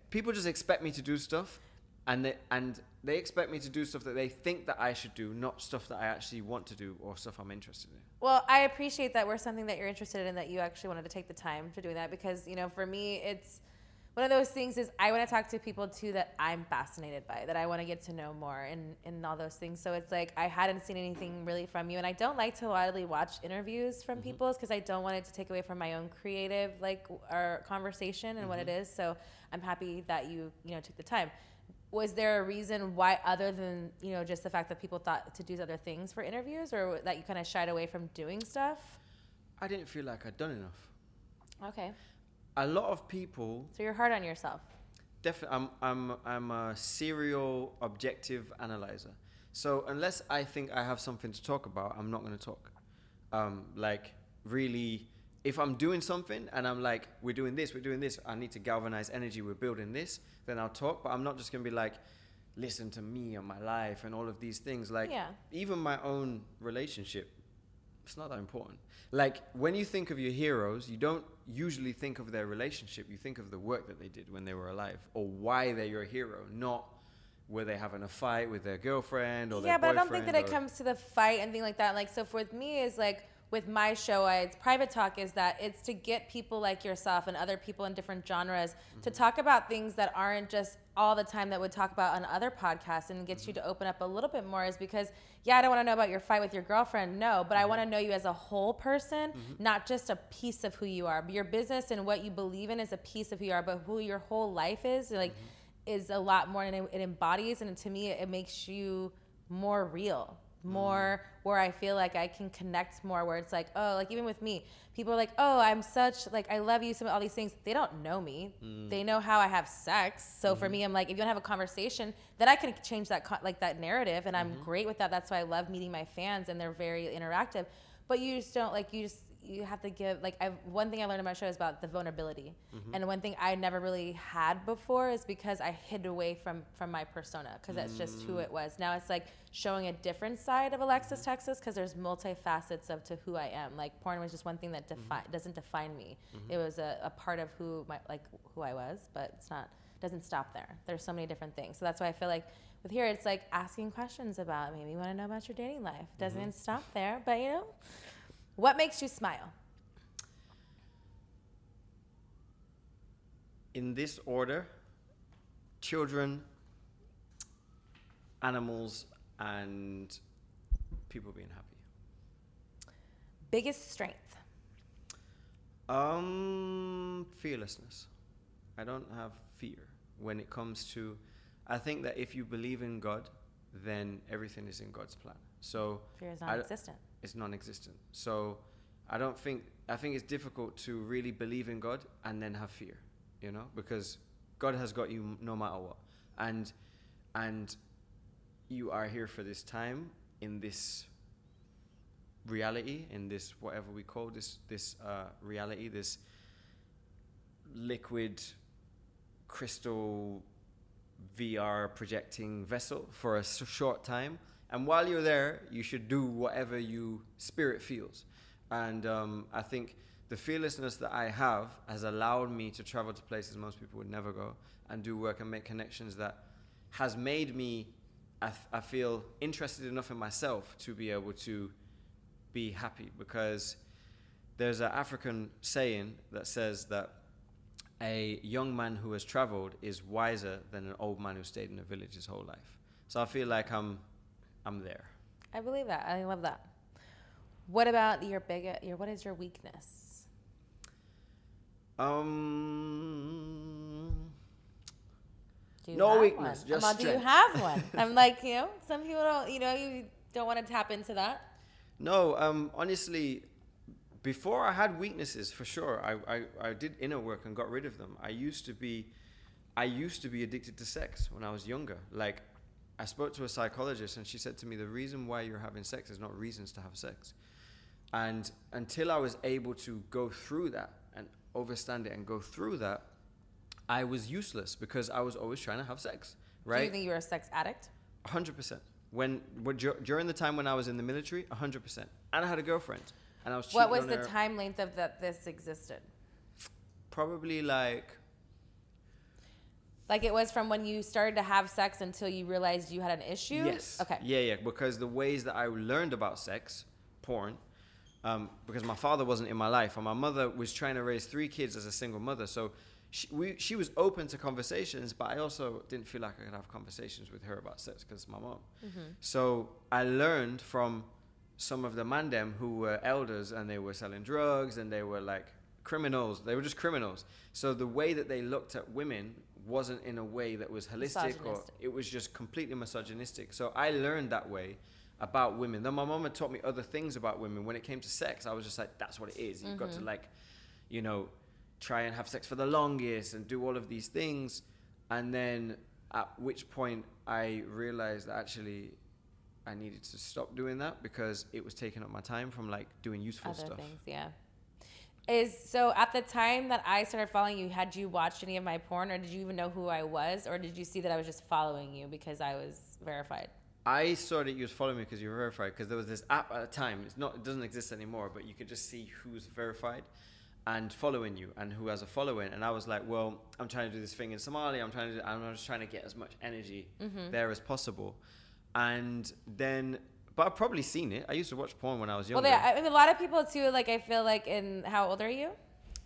people just expect me to do stuff, and they, and they expect me to do stuff that they think that I should do, not stuff that I actually want to do or stuff I'm interested in. Well, I appreciate that we're something that you're interested in, that you actually wanted to take the time to doing that because, you know, for me, it's one of those things is I want to talk to people too that I'm fascinated by, that I want to get to know more and, and all those things. So it's like I hadn't seen anything really from you. And I don't like to widely watch interviews from mm-hmm. people because I don't want it to take away from my own creative, like, our conversation and what it mm-hmm. is. So I'm happy that you, you know, took the time. Was there a reason why, other than you know, just the fact that people thought to do other things for interviews, or that you kind of shied away from doing stuff? I didn't feel like I'd done enough. Okay, A lot of people so you're hard on yourself. definitely I'm I'm I'm a serial objective analyzer. So unless I think I have something to talk about, I'm not going to talk. Um, like really, if I'm doing something and I'm like, we're doing this, we're doing this, I need to galvanize energy, we're building this, then I'll talk. But I'm not just going to be like, listen to me and my life and all of these things. Like Yeah. even my own relationship, it's not that important. Like when you think of your heroes, you don't usually think of their relationship. You think of the work that they did when they were alive, or why they're your hero, not were they having a fight with their girlfriend or their yeah, but I don't think that it comes to the fight and thing like that. Like, so for me, is like with my show, it's private talk. Is that it's to get people like yourself and other people in different genres to Mm-hmm. talk about things that aren't just all the time that would talk about on other podcasts and gets you Mm-hmm. to open up a little bit more. Is because yeah, I don't want to know about your fight with your girlfriend, no, but I Mm-hmm. want to know you as a whole person, not just a piece of who you are. Your business and what you believe in is a piece of who you are, but who your whole life is like. Mm-hmm. Is a lot more, and it, it embodies, and to me, it makes you more real more where i feel like i can connect more where it's like oh like even with me people are like oh i'm such like i love you some all these things. They don't know me. Mm. They know how i have sex. So for mm-hmm. me i'm like if you don't have a conversation then i can change that co- like that narrative and i'm mm-hmm. great with that. That's why i love meeting my fans and they're very interactive. But you just don't like you just you have to give like I one thing I learned in my show is about the vulnerability, mm-hmm. and one thing I never really had before is because I hid away from from my persona because that's just who mm. it was. Now it's like showing a different side of Alexis mm-hmm. Texas because there's multifacets of to who I am. Like porn was just one thing that defi- mm-hmm. doesn't define me. It was a, a part of who my like who I was, but it's not doesn't stop there. There's so many different things. So that's why I feel like with here it's like asking questions about maybe you want to know about your dating life. Doesn't stop there, but you know. What makes you smile? in this order children animals and people being happy Biggest strength. um fearlessness i don't have fear when it comes to i think that if you believe in god then everything is in god's plan so Fear is non-existent. It's non-existent. So i don't think i think it's difficult to really believe in god and then have fear you know because god has got you no matter what. And and you are here for this time in this reality in this whatever we call this this uh, reality this liquid crystal VR projecting vessel for a short time And while you're there, you should do whatever you spirit feels. And um, I think the fearlessness that I have has allowed me to travel to places most people would never go and do work and make connections that has made me, I, feel, interested enough in myself to be able to be happy because there's an African saying that says that a young man who has traveled is wiser than an old man who stayed in a village his whole life. So I feel like I'm, I'm there. I believe that. I love that. What about your big? Your what is your weakness? Um, No weakness, one? just I'm all, do you have one? (laughs) I'm like you know, some people don't. You know, you don't want to tap into that. no, um, honestly, before I had weaknesses for sure. I, I, I did inner work and got rid of them. I used to be, I used to be addicted to sex when I was younger. Like, I spoke to a psychologist and she said to me, the reason why you're having sex is not reasons to have sex. And until I was able to go through that and overstand it and go through that, I was useless because I was always trying to have sex. Right? Do you think you were a sex addict? hundred percent. When, when during the time when I was in the military, hundred percent, and I had a girlfriend, and I was. What was the her time length of that this existed? Probably like Like it was from when you started to have sex until you realized you had an issue. yes, Okay. yeah, yeah. Because the ways that I learned about sex, porn, um, because my father wasn't in my life, and my mother was trying to raise three kids as a single mother, so. She, we, she was open to conversations, but I also didn't feel like I could have conversations with her about sex because my mom. So I learned from some of the mandem who were elders and they were selling drugs and they were like criminals. They were just criminals. So the way that they looked at women wasn't in a way that was holistic or it was just completely misogynistic. So I learned that way about women. Then my mom had taught me other things about women. When it came to sex, I was just like, that's what it is. You've got to mm-hmm. like, you know, try and have sex for the longest and do all of these things. And then at which point I realized that actually I needed to stop doing that because it was taking up my time from like doing useful Other stuff. things, yeah. Is so at the time that I started following you, had you watched any of my porn, or did you even know who I was, or did you see that I was just following you because I was verified? I saw that you was following me because you were verified because there was this app at the time. It's not, it doesn't exist anymore, but you could just see who's verified and following you and who has a following. And I was like, well, I'm trying to do this thing in Somalia. I'm trying to, do, I'm just trying to get as much energy Mm-hmm. there as possible. And then, but I've probably seen it. I used to watch porn when I was younger. Well, yeah, I mean, a lot of people too. Like, I feel like in how old are you?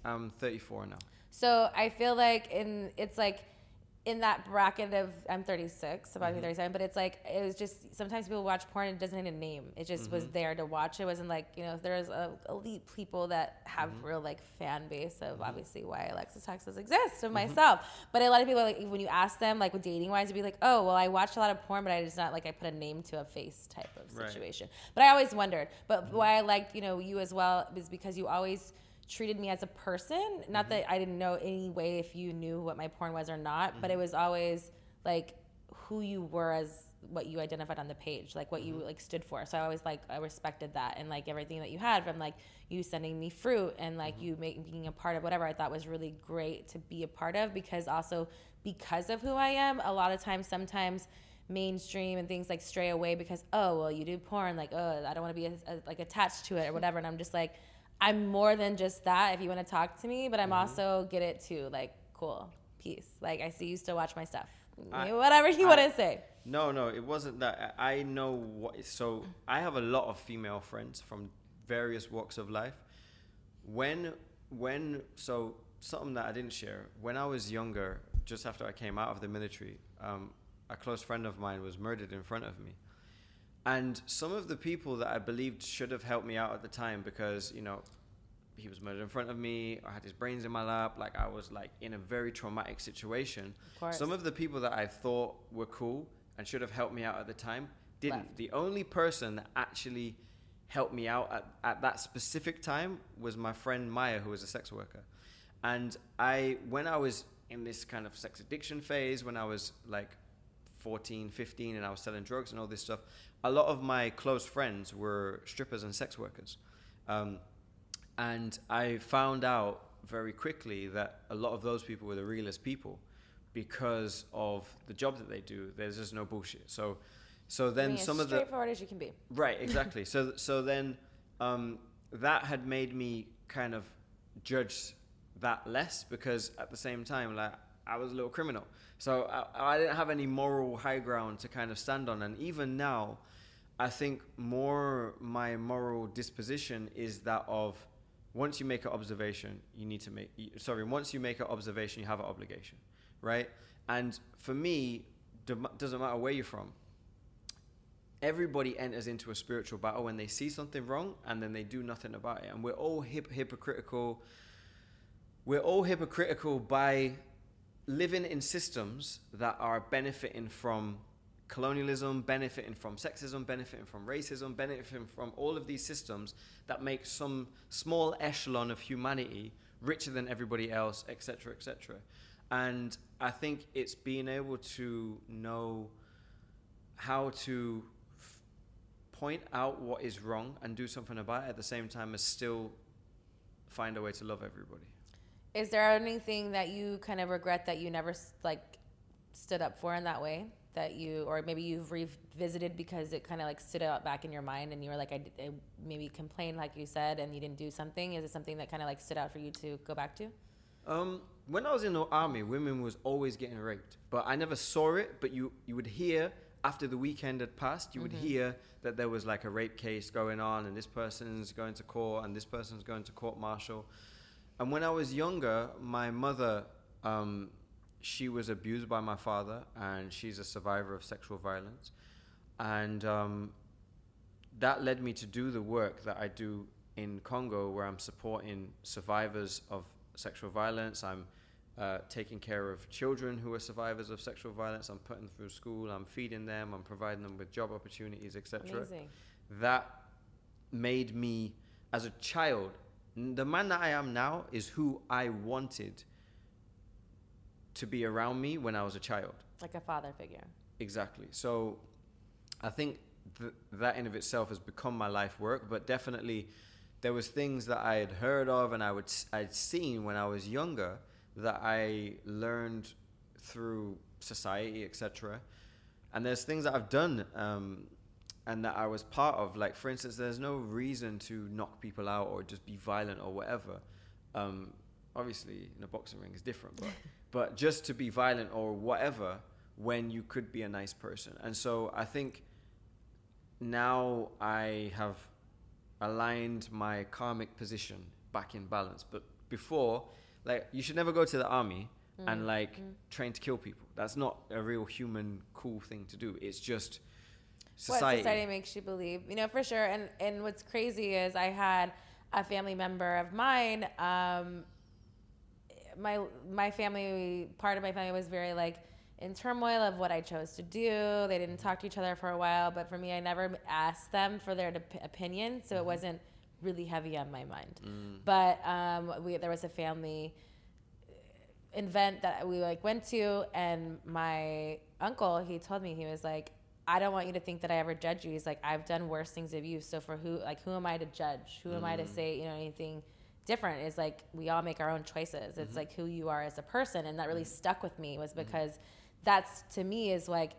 I'm 34 now. So I feel like in it's like in that bracket of I'm 36, about to be mm-hmm. 37, but it's like it was just sometimes people watch porn and it doesn't need a name. It just was mm-hmm. there to watch. It wasn't like you know there's a elite people that have mm-hmm. real like fan base of obviously why Alexis Texas exists of myself. But a lot of people like when you ask them like with dating wise, it'd be like oh well I watched a lot of porn, but I just not like I put a name to a face type of Right. situation. But I always wondered. But why I liked you know you as well is because you always treated me as a person. Not mm-hmm. that I didn't know any way if you knew what my porn was or not, but it mm-hmm. was always like who you were as what you identified on the page, like what you mm-hmm. like stood for. So I always like I respected that and like everything that you had from like you sending me fruit and like you make, being a part of whatever I thought was really great to be a part of because also because of who I am, a lot of times sometimes mainstream and things like stray away because oh well you do porn like oh I don't want to be a, a- like attached to it or (laughs) whatever. And I'm just like I'm more than just that if you want to talk to me, but I'm also get it too. Like, cool, peace. Like, I see you still watch my stuff. I- Whatever you want to say. No, no, it wasn't that. I I know what. So I have a lot of female friends from various walks of life. When, when, so something that I didn't share. When I was younger, just after I came out of the military, um, a close friend of mine was murdered in front of me. And some of the people that I believed should have helped me out at the time because, you know, he was murdered in front of me, I had his brains in my lap, like I was like in a very traumatic situation. Of. Some of the people that I thought were cool and should have helped me out at the time didn't. Left. The only person that actually helped me out at, at that specific time was my friend Maya, who was a sex worker. And I, when I was in this kind of sex addiction phase, when I was like 14, 15, and I was selling drugs and all this stuff, a lot of my close friends were strippers and sex workers. Um, and I found out very quickly that a lot of those people were the realest people because of the job that they do. There's just no bullshit. So So then some of the straightforward as you can be. Right, (laughs) exactly. so so then um, that had made me kind of judge that less because at the same time, like I was a little criminal, so I, I didn't have any moral high ground to kind of stand on. And even now, I think more my moral disposition is that of once you make an observation, you need to make sorry. Once you make an observation, you have an obligation, right? And for me, doesn't matter where you're from everybody enters into a spiritual battle when they see something wrong and then they do nothing about it. And we're all hip- hypocritical. We're all hypocritical by living in systems that are benefiting from colonialism, benefiting from sexism, benefiting from racism, benefiting from all of these systems that make some small echelon of humanity richer than everybody else, etc., etc. And I think it's being able to know how to f- point out what is wrong and do something about it at the same time as still find a way to love everybody. Is there anything that you kind of regret that you never like stood up for in that way? That you, or maybe you've revisited because it kind of like stood out back in your mind, and you were like, I maybe complained, like you said, and you didn't do something. Is it something that kind of like stood out for you to go back to? Um, when I was in the army, women was always getting raped, but I never saw it. But you you would hear after the weekend had passed, you would hear that there was like a rape case going on, and this person's going to court, and this person's going to court martial. And when I was younger, my mother, um, she was abused by my father, and she's a survivor of sexual violence, and um, that led me to do the work that I do in Congo, where I'm supporting survivors of sexual violence. I'm uh, taking care of children who are survivors of sexual violence. I'm putting them through school. I'm feeding them. I'm providing them with job opportunities, etc. That made me, as a child, the man that I am now is who I wanted to be around me when I was a child. Like a father figure. Exactly. So I think th- that in of itself has become my life work, but definitely there was things that I had heard of and I would I'd seen when I was younger that I learned through society, etc. And there's things that I've done um, and that I was part of. Like for instance, there's no reason to knock people out or just be violent or whatever. Um, obviously, in a boxing ring is different, but (laughs) but just to be violent or whatever when you could be a nice person. And so I think now I have aligned my karmic position back in balance. But before, like you should never go to the army and like train to kill people. That's not a real human cool thing to do. It's just society. What society makes you believe, you know, for sure. And and what's crazy is I had a family member of mine. Um, my my family, part of my family was very like in turmoil of what I chose to do. They didn't talk to each other for a while, but for me, I never asked them for their dep- opinion, so it wasn't really heavy on my mind. But um, we there was a family event that we like went to and my uncle he told me he was like i don't want you to think that i ever judge you. He's like i've done worse things of you. So for who like who am i to judge? Who am i to mm. say you know anything different? Is like we all make our own choices. It's mm-hmm. like who you are as a person. And that really stuck with me was mm-hmm. because that's to me is like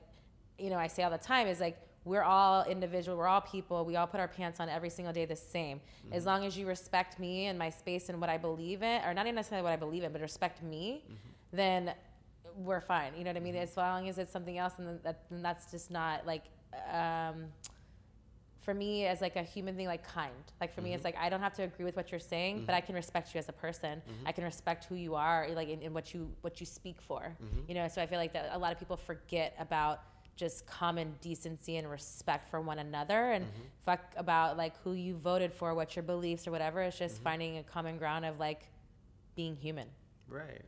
you know i say all the time is like we're all individual. We're all people. We all put our pants on every single day the same. As mm-hmm. long as you respect me and my space and what i believe in or not even necessarily what i believe in but respect me then we're fine you know what i mean? Mm-hmm. As long as it's something else and then, that, then that's just not like um, for me as like a human thing like kind. Like for me it's mm-hmm. like i don't have to agree with what you're saying but mm-hmm. i can respect you as a person. I can respect who you are like in, in what you what you speak for you know? So i feel like that a lot of people forget about just common decency and respect for one another and fuck about like who you voted for what your beliefs or whatever. It's just finding a common ground of like being human. Right.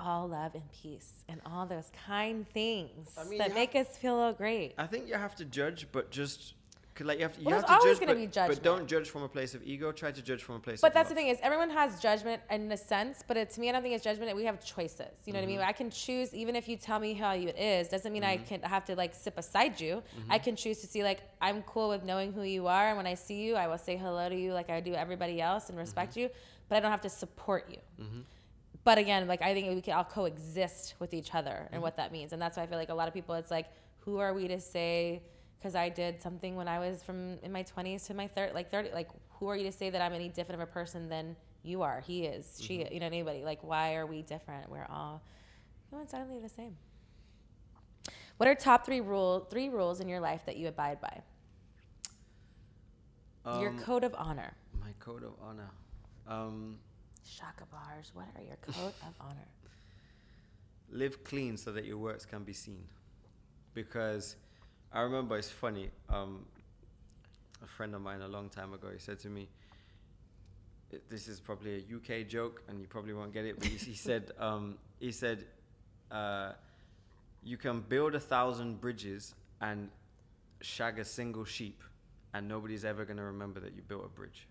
All love and peace and all those kind things I mean, that make us feel great I think you have to judge, but just like you have to, you Well, have to always judge, but, be but don't judge from a place of ego. Try to judge from a place. But of that's the thing is, everyone has judgment in a sense, but it, to me, I don't think it's judgment. We have choices. You know what I Mm-hmm. mean? I can choose, even if you tell me how you it is, doesn't mean I can have to like sit beside you. Mm-hmm. I can choose to see like I'm cool with knowing who you are, and when I see you, I will say hello to you like I do everybody else and respect Mm-hmm. you. But I don't have to support you. But again, like I think we can all coexist with each other Mm-hmm. and what that means, and that's why I feel like a lot of people, it's like who are we to say because I did something when I was from in my 20s to my 30 like 30 like who are you to say that I'm any different of a person than you are? He is she Mm-hmm. you know anybody. Like why are we different? We're all coincidentally the same. What are top three rule three rules in your life that you abide by? Your Um, code of honor. my code of honor. Um, Chakabars what are your code of (laughs) honor live clean so that your works can be seen. Because I remember it's funny. Um, a friend of mine a long time ago, he said to me, "This is probably a UK joke, and you probably won't get it." But he, (laughs) said, um, "He said, uh, you can build a thousand bridges and shag a single sheep, and nobody's ever going to remember that you built a bridge."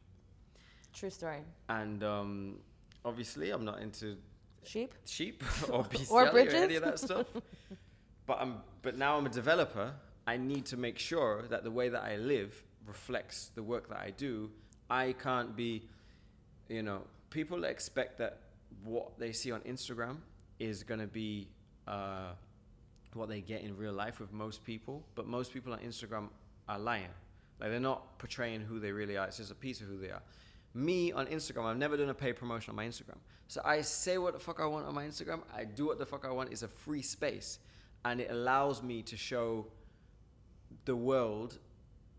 True story And um, obviously, I'm not into sheep sheep (laughs) or bestiality or, any of that stuff. (laughs) but I'm but now I'm a developer. I need to make sure that the way that I live reflects the work that I do. I can't be, you know, people expect that what they see on Instagram is going to be uh, what they get in real life with most people. But most people on Instagram are lying. Like they're not portraying who they really are. It's just a piece of who they are. Me on Instagram, I've never done a paid promotion on my Instagram. So I say what the fuck I want on my Instagram. I do what the fuck I want. It's a free space. And it allows me to show the world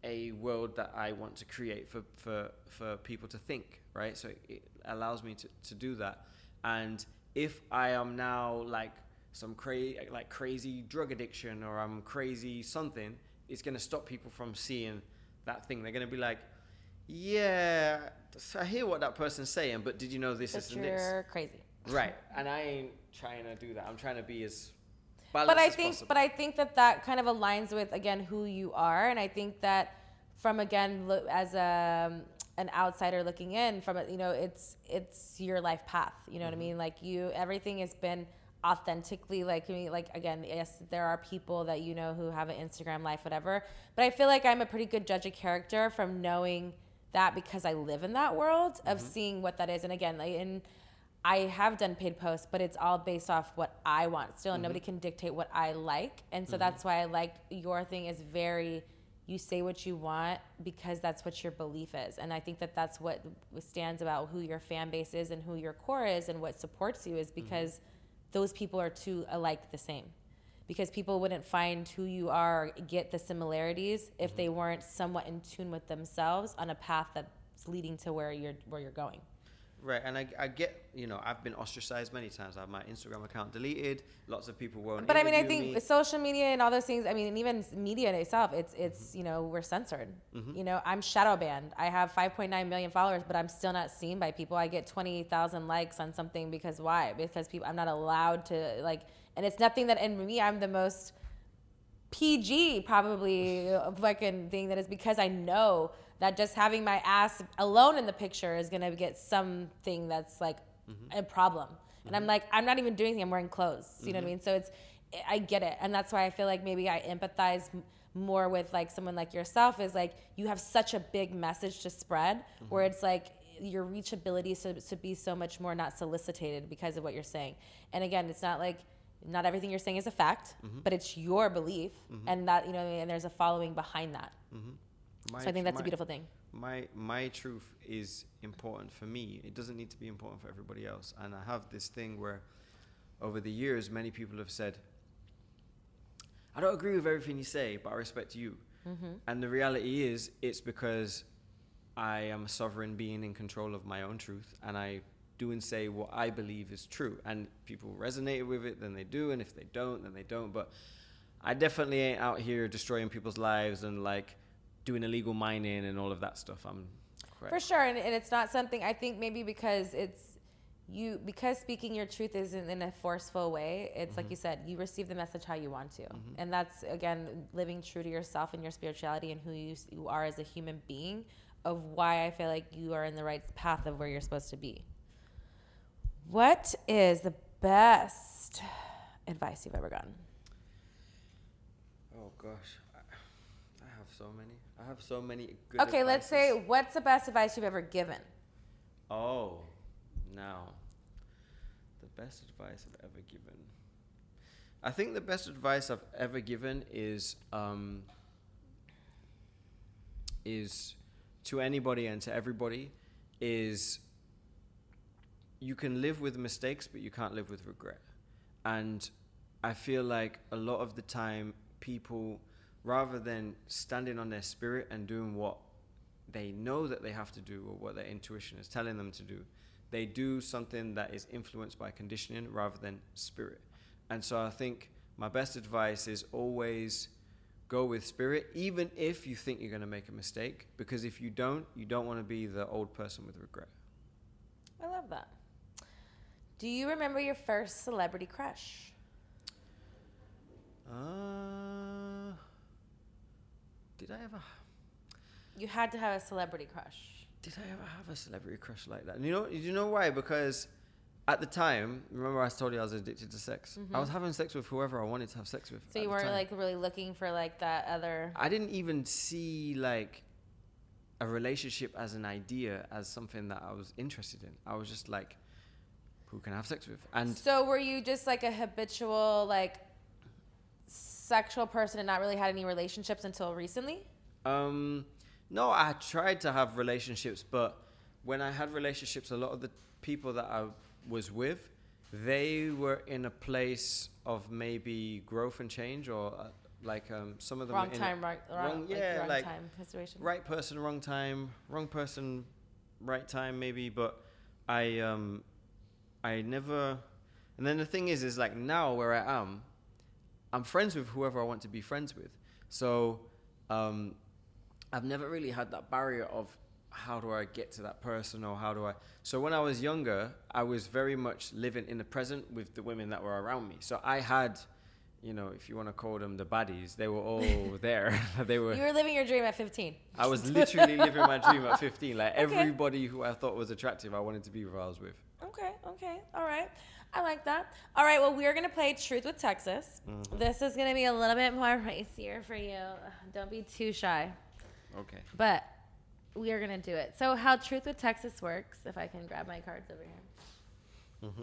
a world that I want to create for, for, for people to think, right? So it allows me to, to do that. And if I am now like some crazy, like crazy drug addiction or I'm crazy something, it's to stop people from seeing that thing. They're to be like, yeah, I hear what that person's saying, but did you know this, this, and you're crazy Right. And I ain't trying to do that. I'm trying to be as balanced but I as think, possible. but I think that that kind of aligns with again who you are, and I think that from again as a an outsider looking in, from you know, it's it's your life path. You know what I mm-hmm. mean? Like you, everything has been authentically like I mean, like again yes there are people that you know who have an instagram life whatever but i feel like i'm a pretty good judge of character from knowing that because i live in that world of mm-hmm. seeing what that is and again like in I have done paid posts, but it's all based off what I want still, and nobody mm-hmm. can dictate what I like. And so that's mm-hmm. why I like your thing is very, you say what you want because that's what your belief is. And I think that that's what stands about who your fan base is and who your core is and what supports you is because those people are too alike the same. Because people wouldn't find who you are, get the similarities if they weren't somewhat in tune with themselves on a path that's leading to where you're where you're going. Right, and I, I get, you know, I've been ostracized many times. I have my Instagram account deleted. Lots of people won't. But I mean, I think me. social media and all those things. I mean, and even media in itself, it's it's you know we're censored. Mm-hmm. You know, I'm shadow banned. I have 5.9 million followers, but I'm still not seen by people. I get 20,000 likes on something because why? Because people, I'm not allowed to like, and it's nothing that in me, I'm the most PG probably fucking thing that is because I know that just having my ass alone in the picture is gonna get something that's like mm-hmm. a problem. And I'm mm-hmm. like, I'm not even doing anything. I'm wearing clothes. You know what I mm-hmm. mean? So it's, I get it, and that's why I feel like maybe I empathize more with like someone like yourself. Is like you have such a big message to spread, where it's like your reachability to, to be so much more not solicited because of what you're saying. And again, it's not like not everything you're saying is a fact, mm-hmm. but it's your belief, mm-hmm. and that you know, and there's a following behind that. Mm-hmm. My- so I think that's my- a beautiful thing. my my truth is important for me. It doesn't need to be important for everybody else. And I have this thing where, over the years, many people have said, "I don't agree with everything you say, but I respect you." And the reality is, it's because I am a sovereign being in control of my own truth, and I do and say what I believe is true. And people resonate with it, then they do, and if they don't, then they don't. But I definitely ain't out here destroying people's lives and like doing illegal mining and all of that stuff. I'm quite For sure, and, and it's not something I think maybe because it's you because speaking your truth isn't in a forceful way. It's like mm-hmm. you said, you receive the message how you want to, mm-hmm. and that's again living true to yourself and your spirituality and who you, you are as a human being. Of why I feel like you are in the right path of where you're supposed to be. What is the best advice you've ever gotten? Oh gosh, I, have so many. I have so many good. Okay, let's say what's the best advice you've ever given? Oh, now, the best advice I've ever given. I think the best advice I've ever given is um, is to anybody and to everybody is you can live with mistakes, but you can't live with regret. And I feel like a lot of the time, people, rather than standing on their spirit and doing what they know that they have to do or what their intuition is telling them to do, they do something that is influenced by conditioning rather than spirit. And so I think my best advice is always go with spirit, even if you think you're going to make a mistake, because if you don't, you don't want to be the old person with regret. I love that. Do you remember your first celebrity crush? Uh, did I ever? You had to have a celebrity crush. Did I ever have a celebrity crush like that? And you know, you know why? Because at the time, remember I told you I was addicted to sex. I was having sex with whoever I wanted to have sex with. Mm-hmm. So you weren't like really looking for like that other. I didn't even see like a relationship as an idea as something that I was interested in. I was just like, who can I have sex with? And So were you just like a habitual like sexual person and not really had any relationships until recently? Um, no, I tried to have relationships, but when I had relationships, a lot of the people that I was with, they were in a place of maybe growth and change, or uh, like um, some of them Wrong in a- time, right? Wrong, wrong- like, yeah, wrong like time situation. right person, wrong time, wrong person, right time, maybe. But I, um, I never. And then the thing is, is like now where I am, I'm friends with whoever I want to be friends with. So, um, I've never really had that barrier of how do I get to that person or how do I. So when I was younger, I was very much living in the present with the women that were around me. So I had, you know, if you want to call them the baddies, they were all (laughs) there. (laughs) they were. You were living your dream at 15. I was literally living my dream at (laughs) 15. Like everybody who I thought was attractive, I wanted to be who I was with. Okay, okay, all right. I like that. All right, well, we're going to play Truth with Texas. Mm-hmm. This is going to be a little bit more (laughs) racier for you. Don't be too shy. Okay. But we are going to do it. So, how Truth with Texas works, if I can grab my cards over here. Mm-hmm.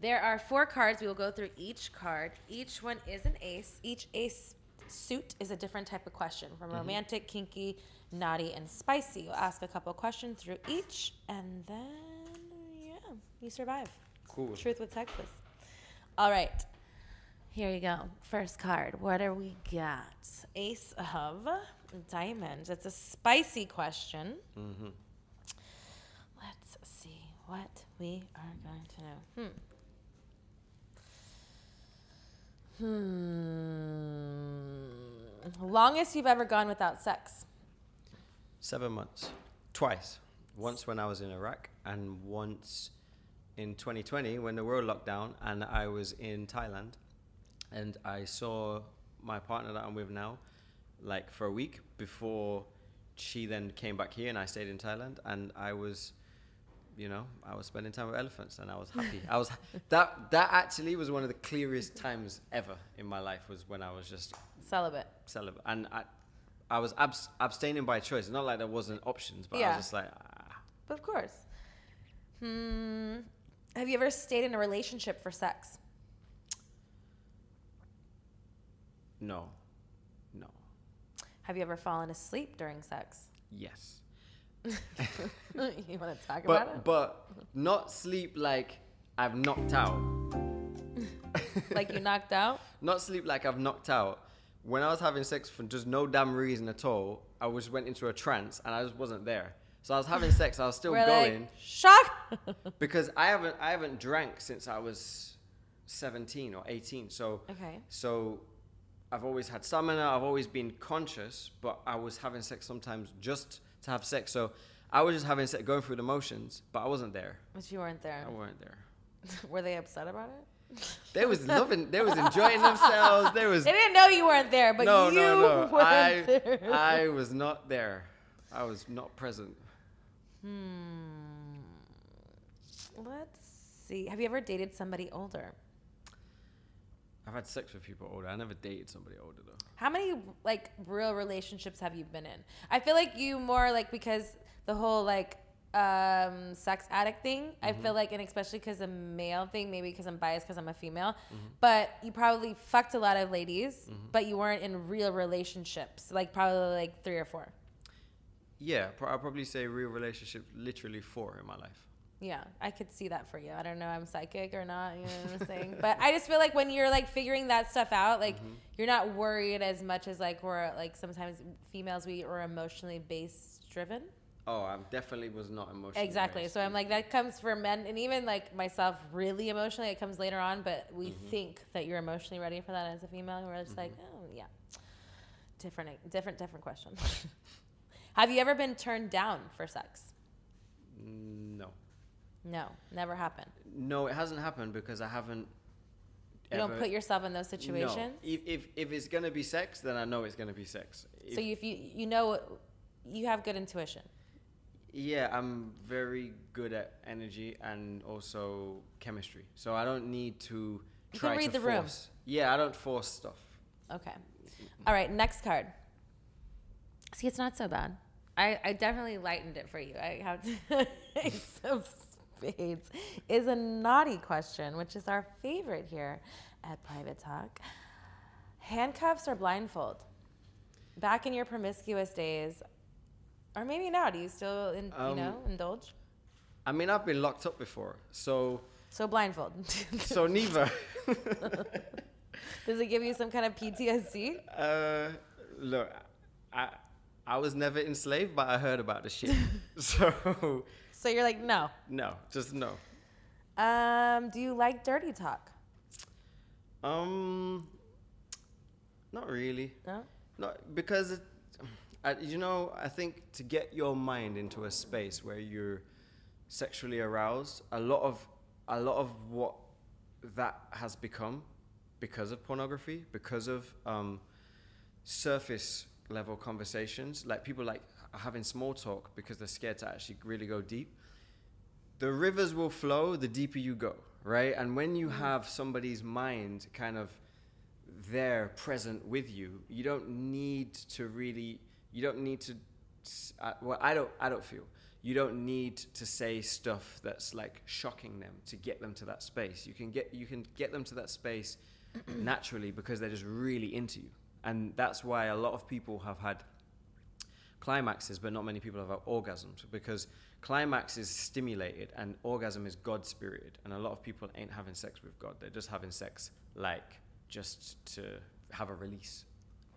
There are four cards. We will go through each card. Each one is an ace. Each ace suit is a different type of question from Mm-hmm. romantic, kinky, naughty, and spicy. You'll ask a couple questions through each, and then, you survive. Cool. Truth with Texas. All right. Here you go. First card. What are we got? Ace of Diamonds. It's a spicy question. Mm-hmm. Let's see what we are going to know. Hmm. Hmm. Longest you've ever gone without sex? Seven months. Twice. Once when I was in Iraq, and once in 2020 when the world locked down, and I was in Thailand, and I saw my partner that I'm with now, like for a week before she then came back here, and I stayed in Thailand, and I was. You know, I was spending time with elephants, and I was happy. (laughs) I was that. That actually was one of the clearest times ever in my life. Was when I was just Celibate. celibate, and I, I was abs- abstaining by choice. Not like there wasn't options, but I was just like, ah, Of course. Hmm. Have you ever stayed in a relationship for sex? no, no, Have you ever fallen asleep during sex? yes, (laughs) you want to talk about but it? but not sleep like I've knocked out. (laughs) like you knocked out? Not sleep like I've knocked out. When I was having sex for just no damn reason at all, I just went into a trance and I just wasn't there. So I was having sex, I was still We're going like, shock. (laughs) because I haven't I haven't drank since I was 17 or 18. So okay. So I've always had stamina, I've always been conscious, but I was having sex sometimes just to have sex. So I was just having sex, going through the motions, but I wasn't there. But you weren't there. I weren't there. (laughs) Were they upset about it? They was (laughs) loving, they was enjoying themselves. There was They didn't know you weren't there, but no, you no, no. I, there. I was not there. I was not present. Hmm. Let's see. Have you ever dated somebody older? I've had sex with people older. I never dated somebody older though. How many like real relationships have you been in? I feel like you more like because the whole like um, sex addict thing. I feel like, and especially because a male thing, maybe because I'm biased because I'm a female, but you probably fucked a lot of ladies, but you weren't in real relationships, like probably like three or four. Yeah, pro- I'll probably say real relationship, literally four in my life. Yeah, I could see that for you. I don't know, I'm psychic or not, you know what I'm saying? (laughs) but I just feel like when you're like figuring that stuff out, like mm-hmm. you're not worried as much as like we're like sometimes females we are emotionally based driven. Oh, I definitely was not emotional. Exactly. So I'm like that comes for men and even like myself really emotionally it comes later on, but we mm-hmm. think that you're emotionally ready for that as a female. and We're just mm-hmm. like, oh yeah. Different different different question. (laughs) Have you ever been turned down for sex? No. No, never happened. No, it hasn't happened because I haven't. You don't put yourself in those situations. No. If, if, if it's going to be sex, then I know it's going to be sex. If, So you, if you you know you have good intuition. yeah, I'm very good at energy and also chemistry. So I don't need to You try can read to the room. Yeah, I don't force stuff. Okay. All right, next card. See, it's not so bad. I, I definitely lightened it for you. I have to. (laughs) Ace of Spades is a naughty question, which is our favorite here at Private Talk. Handcuffs or blindfold? Back in your promiscuous days, or maybe now, do you still, in, you Um, know, indulge? I mean, I've been locked up before. So, So blindfold. (laughs) so neither. (laughs) Does it give you some kind of PTSD? Uh, look, I I was never enslaved, but I heard about the shit. (laughs) so So you're like, no. no, just no. Um, do you like dirty talk? Um, not really. No. Not because, it, I, you know, I think to get your mind into a space where you're sexually aroused, a lot of a lot of what that has become because of pornography, because of um, surface level conversations, like people like are having small talk because they're scared to actually really go deep. The rivers will flow the deeper you go, right? And when you have somebody's mind kind of there present with you you don't need to really you don't need to uh, well i don't i don't feel. You don't need to say stuff that's like shocking them to get them to that space. You can get you can get them to that space (clears throat) naturally because they're just really into you and that's why a lot of people have had climaxes but not many people have had orgasms because climax is stimulated and orgasm is god spirited and a lot of people ain't having sex with god. They're just having sex like just to have a release.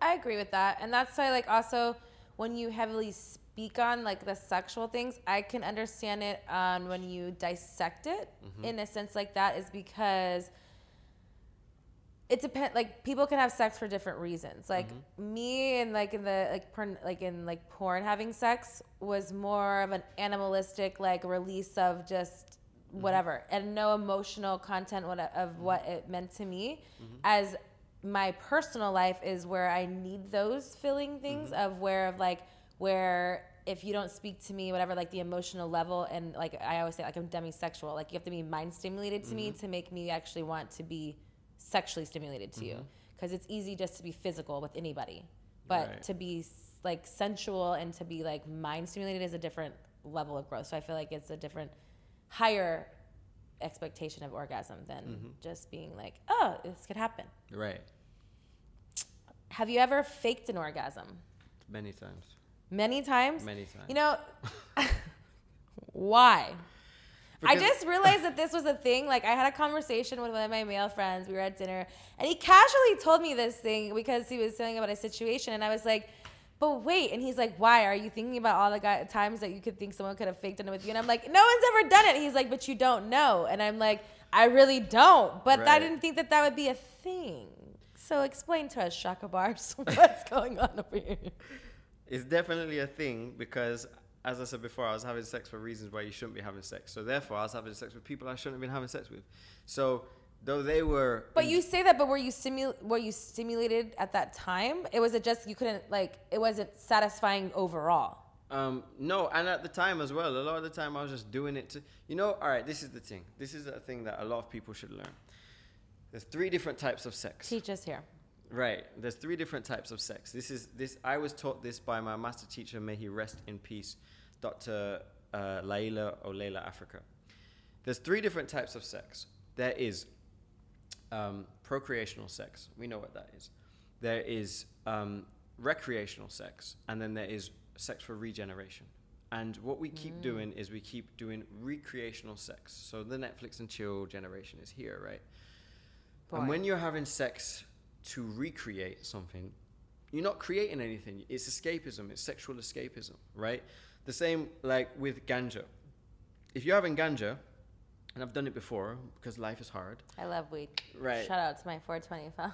I agree with that. And that's why, like, also when you heavily speak on like the sexual things, I can understand it on when you dissect it mm-hmm. in a sense like that, is because it depends. Like, people can have sex for different reasons. Like mm-hmm. me and like in the like porn, like in like porn, having sex was more of an animalistic like release of just mm-hmm. whatever and no emotional content what, of mm-hmm. what it meant to me as my personal life is where I need those filling things of where of like where if you don't speak to me, whatever, like the emotional level, and like I always say, like I'm demisexual. Like you have to be mind stimulated to me to make me actually want to be sexually stimulated to you, mm-hmm. because it's easy just to be physical with anybody, but Right. to be like sensual and to be like mind stimulated is a different level of growth. So I feel like it's a different, higher expectation of orgasm than mm-hmm. just being like, oh, this could happen. right Have you ever faked an orgasm? many times Many times? many times You know, (laughs) why? I just realized that this was a thing. Like, I had a conversation with one of my male friends. We were at dinner, and he casually told me this thing because he was telling about a situation, and I was like, "But wait!" And he's like, "Why are you thinking about all the guy- times that you could think someone could have faked it with you?" And I'm like, "No one's ever done it." He's like, "But you don't know," and I'm like, "I really don't." But I didn't think that that would be a thing. So explain to us, Chakabars, (laughs) what's going on over here? It's definitely a thing because, as I said before, I was having sex for reasons why you shouldn't be having sex. So therefore, I was having sex with people I shouldn't have been having sex with. So though they were, But you say that, but were you stimu- were you stimulated at that time? It was it just you couldn't like it wasn't satisfying overall. um, no, and at the time as well, a lot of the time I was just doing it to, you know. All right, this is the thing. This is a thing that a lot of people should learn. There's three different types of sex. Teach us here. Right. There's three different types of sex. This is this. I was taught this by my master teacher. May he rest in peace, Dr. uh, Laila or Layla Afrika. There's three different types of sex. There is um, procreational sex. We know what that is. There is um, recreational sex, and then there is sex for regeneration. And what we keep doing is we keep doing recreational sex. So the Netflix and chill generation is here, right? And when you're having sex to recreate something, you're not creating anything. It's escapism. It's sexual escapism, right? The same like with ganja. If you're having ganja, and I've done it before because life is hard. I love weed. Right. Shout out to my 420 fam.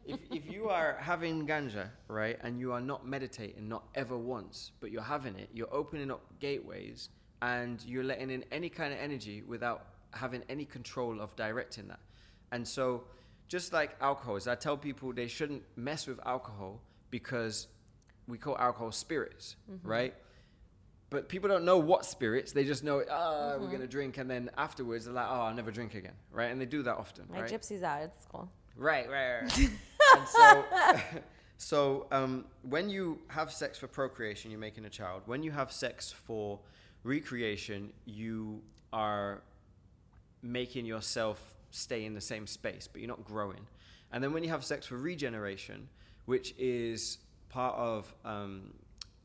(laughs) if, if you are having ganja, right, and you are not meditating, not ever once, but you're having it, you're opening up gateways and you're letting in any kind of energy without having any control of directing that. And so, just like alcohol, is I tell people they shouldn't mess with alcohol because we call alcohol spirits, mm-hmm. right? But people don't know what spirits. They just know, ah, we're gonna drink, and then afterwards they're like, oh, I'll never drink again, right? And they do that often, My right? gypsy's out. It's cool. Right, right, right. (laughs) and so, (laughs) so um, when you have sex for procreation, you're making a child. When you have sex for recreation, you are making yourself stay in the same space, but you're not growing. And then when you have sex for regeneration, which is part of um,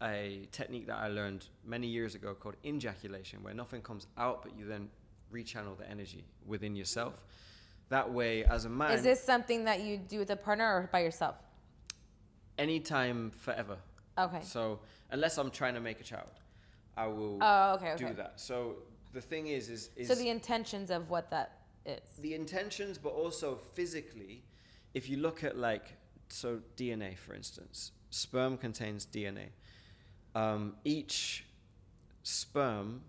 a technique that I learned many years ago called injaculation, where nothing comes out, but you then rechannel the energy within yourself. That way, as a man, Is this something that you do with a partner or by yourself? anytime, forever. Okay. So unless I'm trying to make a child, I will Oh, okay, okay. do that. So the thing is, is, is So the intentions of what that is. the intentions, but also physically, if you look at like so DNA, for instance, sperm contains DNA. Um, each sperm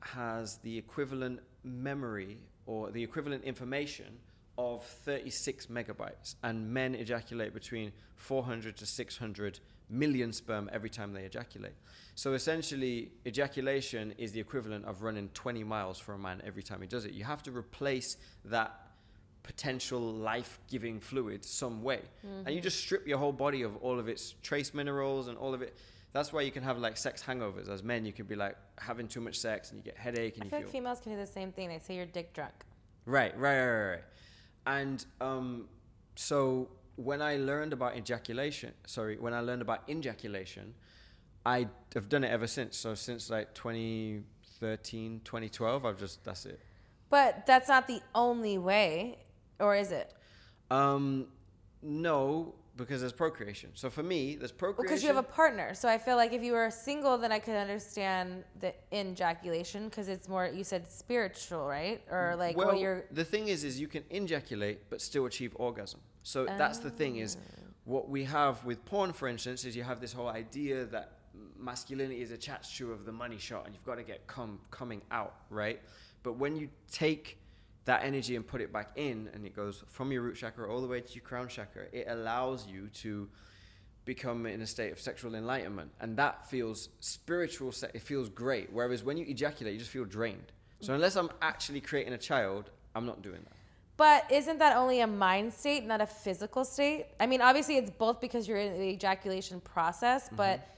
has the equivalent memory or the equivalent information of 36 megabytes, and men ejaculate between 400 to 600 million sperm every time they ejaculate. So essentially, ejaculation is the equivalent of running 20 miles for a man every time he does it. You have to replace that potential life-giving fluid some way, and you just strip your whole body of all of its trace minerals and all of it. That's why you can have like sex hangovers. As men, you can be like having too much sex and you get headache and I you feel feel like females can do the same thing. They say you're dick drunk. Right, right, right, right, right. And um, so when I learned about injaculation, sorry, when I learned about injaculation, I have done it ever since. So since like 2013, 2012, I've just that's it. But that's not the only way, or is it? Um, no, because there's procreation. So for me, there's procreation. Because you have a partner. So I feel like if you were single, then I could understand the injaculation because it's more, you said spiritual, right? Or mm, like well, what you're. the thing is, is you can injaculate but still achieve orgasm. So that's the thing is, oh. what we have with porn, for instance, is you have this whole idea that masculinity is attached to of the money shot, and you've got to get come coming out, right? But when you take that energy and put it back in, and it goes from your root chakra all the way to your crown chakra, it allows you to become in a state of sexual enlightenment, and that feels spiritual. se- It feels great. Whereas when you ejaculate, you just feel drained. So unless I'm actually creating a child, I'm not doing that. But isn't that only a mind state, not a physical state? I mean, obviously it's both because you're in the ejaculation process, but mm-hmm.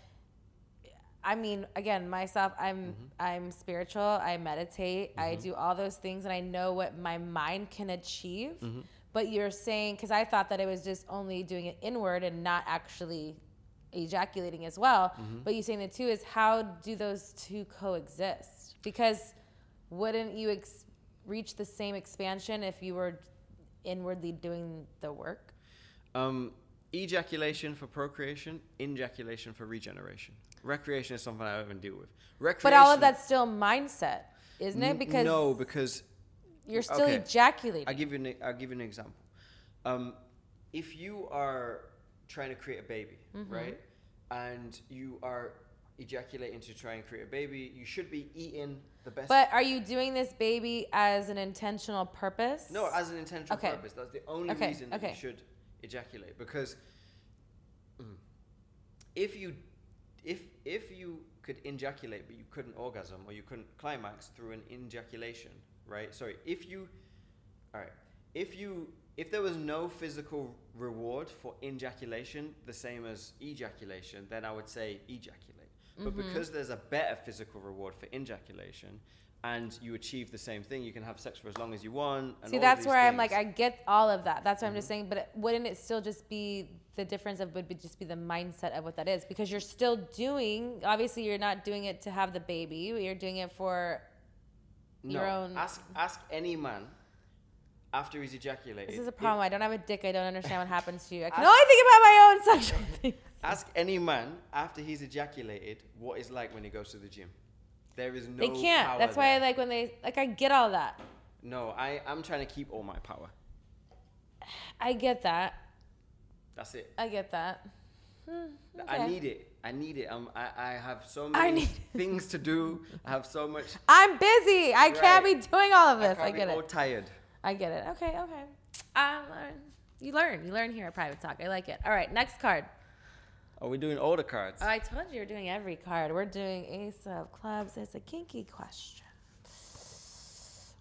I mean, again, myself, I'm mm-hmm. I'm spiritual. I meditate. I mm-hmm. do all those things, and I know what my mind can achieve. Mm-hmm. But you're saying because I thought that it was just only doing it inward and not actually ejaculating as well. But you saying the two is how do those two coexist? Because wouldn't you ex- reach the same expansion if you were inwardly doing the work? Um, ejaculation for procreation, injaculation for regeneration. Recreation is something I don't even deal with. Recreation, But all of that's still mindset, isn't it? Because no, because you're still okay. ejaculating. I give you an, I'll give you an example. Um, if you are trying to create a baby, Mm-hmm. right, and you are ejaculating to try and create a baby, you should be eating the best. but are you doing this baby as an intentional purpose? no, as an intentional Okay. purpose. That's the only Okay, reason that okay. you should ejaculate because mm, if you if if you could ejaculate but you couldn't orgasm or you couldn't climax through an ejaculation, right? Sorry, if you all right, if you if there was no physical reward for ejaculation, the same as ejaculation, then I would say ejaculate. But Mm-hmm. because there's a better physical reward for ejaculation, and you achieve the same thing, you can have sex for as long as you want. And See, that's where I'm like, I get all of that. That's what I'm Mm-hmm. just saying. But wouldn't it still just be the difference of would be just be the mindset of what that is? Because you're still doing. Obviously, you're not doing it to have the baby. You're doing it for your own- Ask ask any man after he's ejaculated. This is a problem. I don't have a dick. I don't understand what happens to you. I can Ask- only think about my own sexual (laughs) things. Ask any man after he's ejaculated what it's like when he goes to the gym. There is no. They can't. power That's why I like when they like. I get all that. No, I I'm trying to keep all my power. I get that. That's it. I get that. I okay. need it. I need it. Um, I, I have so I many (laughs) things to do. I have so much. (laughs) I'm busy. I can't be doing all of this. I I, get all it. tired. I get it. Okay, okay. I learn. You learn. You learn here at Private Talk. I like it. All right, next card. Are we doing all the cards? I told you you're doing every card. We're doing Ace of Clubs. It's a kinky question.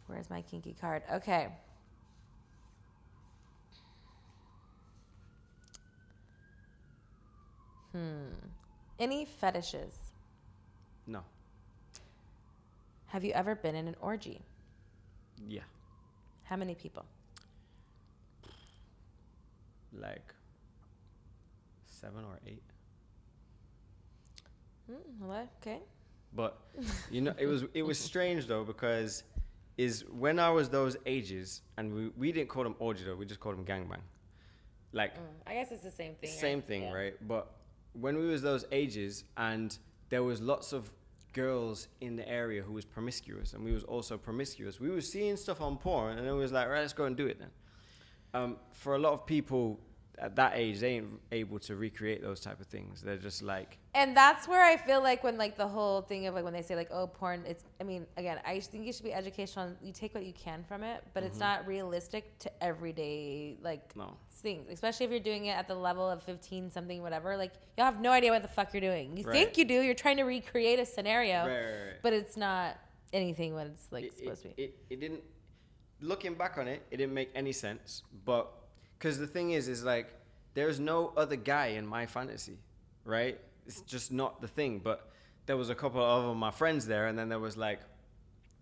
Where's my kinky card? Okay. Hmm. Any fetishes? no. Have you ever been in an orgy? Yeah. How many people? Like seven or eight. Hello? Okay. But you know, it was it was strange though because is when I was those ages and we, we didn't call them orgy though, we just called them gangbang. Like I guess it's the same thing. same thing, right? But when we was those ages and there was lots of girls in the area who was promiscuous and we was also promiscuous, we was seeing stuff on porn and it was like, right, let's go and do it then. Um, for a lot of people at that age, they ain't able to recreate those type of things. They're just like, And that's where I feel like when like the whole thing of like when they say like oh porn it's I mean again I think it should be educational you take what you can from it but it's mm-hmm. not realistic to everyday like No. things especially if you're doing it at the level of 15 something whatever like you'll have no idea what the fuck you're doing you Right. think you do you're trying to recreate a scenario Right, right, but it's not anything what it's like it, supposed it, to be It, it didn't. Looking back on it, it didn't make any sense. But because the thing is, is like there's no other guy in my fantasy, right? It's just not the thing. But there was a couple of my friends there, and then there was like,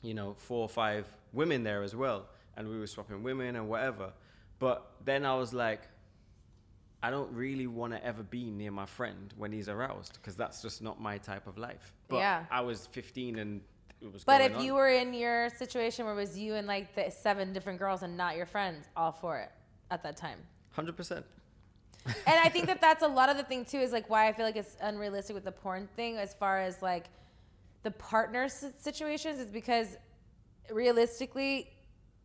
you know, four or five women there as well, and we were swapping women and whatever. But then I was like. I don't really want to ever be near my friend when he's aroused because that's just not my type of life. But Yeah. I was 15 and it was. but if on. you were in your situation where it was you and like the seven different girls and not your friends all for it at that time. Hundred percent. and I think that (laughs) that's a lot of the thing too is like why I feel like it's unrealistic with the porn thing as far as like the partner situations is because realistically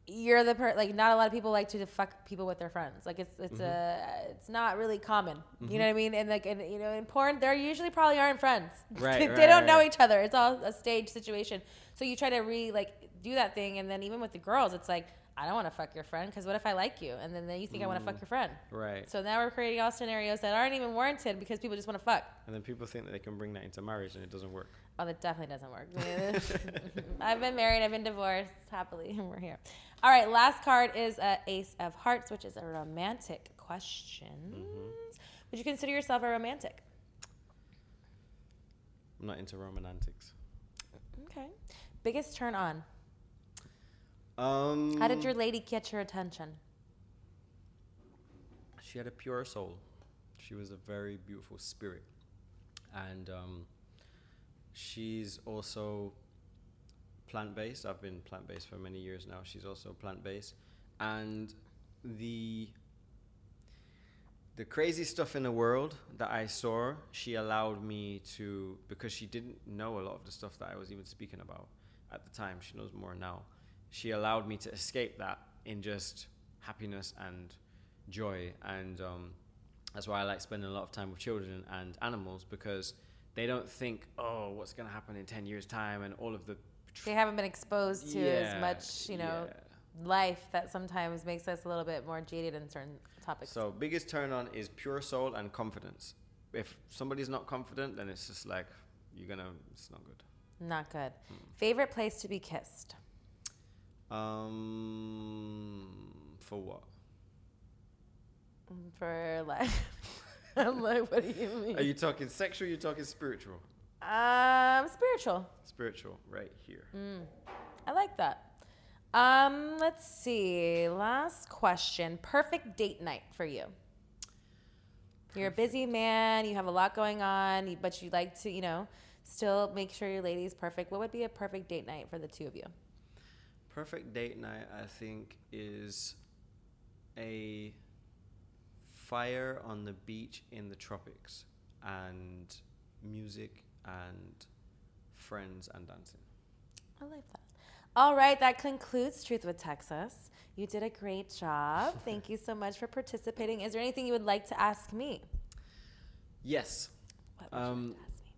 you're the per like not a lot of people like to fuck people with their friends. Like it's it's a it's not really common. You know mm-hmm. what I mean? And like and you know in porn they're usually probably aren't friends. (laughs) Right, they right, don't know each other. It's all a stage situation. So you try to re like do that thing and then even with the girls it's like I don't want to fuck your friend because what if I like you and then, then you think I want to fuck mm. your friend Right. so now we're creating all scenarios that aren't even warranted because people just want to fuck. And then people think that they can bring that into marriage and it doesn't work. Oh, that definitely doesn't work. (laughs) (laughs) I've been married, I've been divorced happily, and (laughs) we're here. All right, last card is a Ace of Hearts, which is a romantic question. Mm-hmm. Would you consider yourself a romantic? I'm not into romantics. Okay. Biggest turn on. Um, How did your lady get your attention? She had a pure soul. She was a very beautiful spirit, and um, she's also plant-based. I've been plant-based for many years now. She's also plant-based, and the the crazy stuff in the world that I saw, she allowed me to because she didn't know a lot of the stuff that I was even speaking about at the time. She knows more now. She allowed me to escape that in just happiness and joy, and um, that's why I like spending a lot of time with children and animals because they don't think, oh, what's gonna happen in ten years' time, and all of the They haven't been exposed to as much, you know, yeah. life that sometimes makes us a little bit more jaded in certain topics. So biggest turn on is pure soul and confidence. If somebody's not confident, then it's just like you're gonna. It's not good. Not good. Favorite place to be kissed? Um, for what? For like, (laughs) I'm like, what do you mean? Are you talking sexual? Or you talking spiritual? Um, spiritual. Spiritual, right here. I like that. Um, let's see. Last question. Perfect date night for you. You're a busy man. You have a lot going on, but you like to, you know, still make sure your lady's perfect. What would be a perfect date night for the two of you? Perfect date night, I think, is a fire on the beach in the tropics and music and friends and dancing. I like that. All right, that concludes Truth with Texas. You did a great job. (laughs) Thank you so much for participating. Is there anything you would like to ask me? Yes, What would you Um, like to ask me?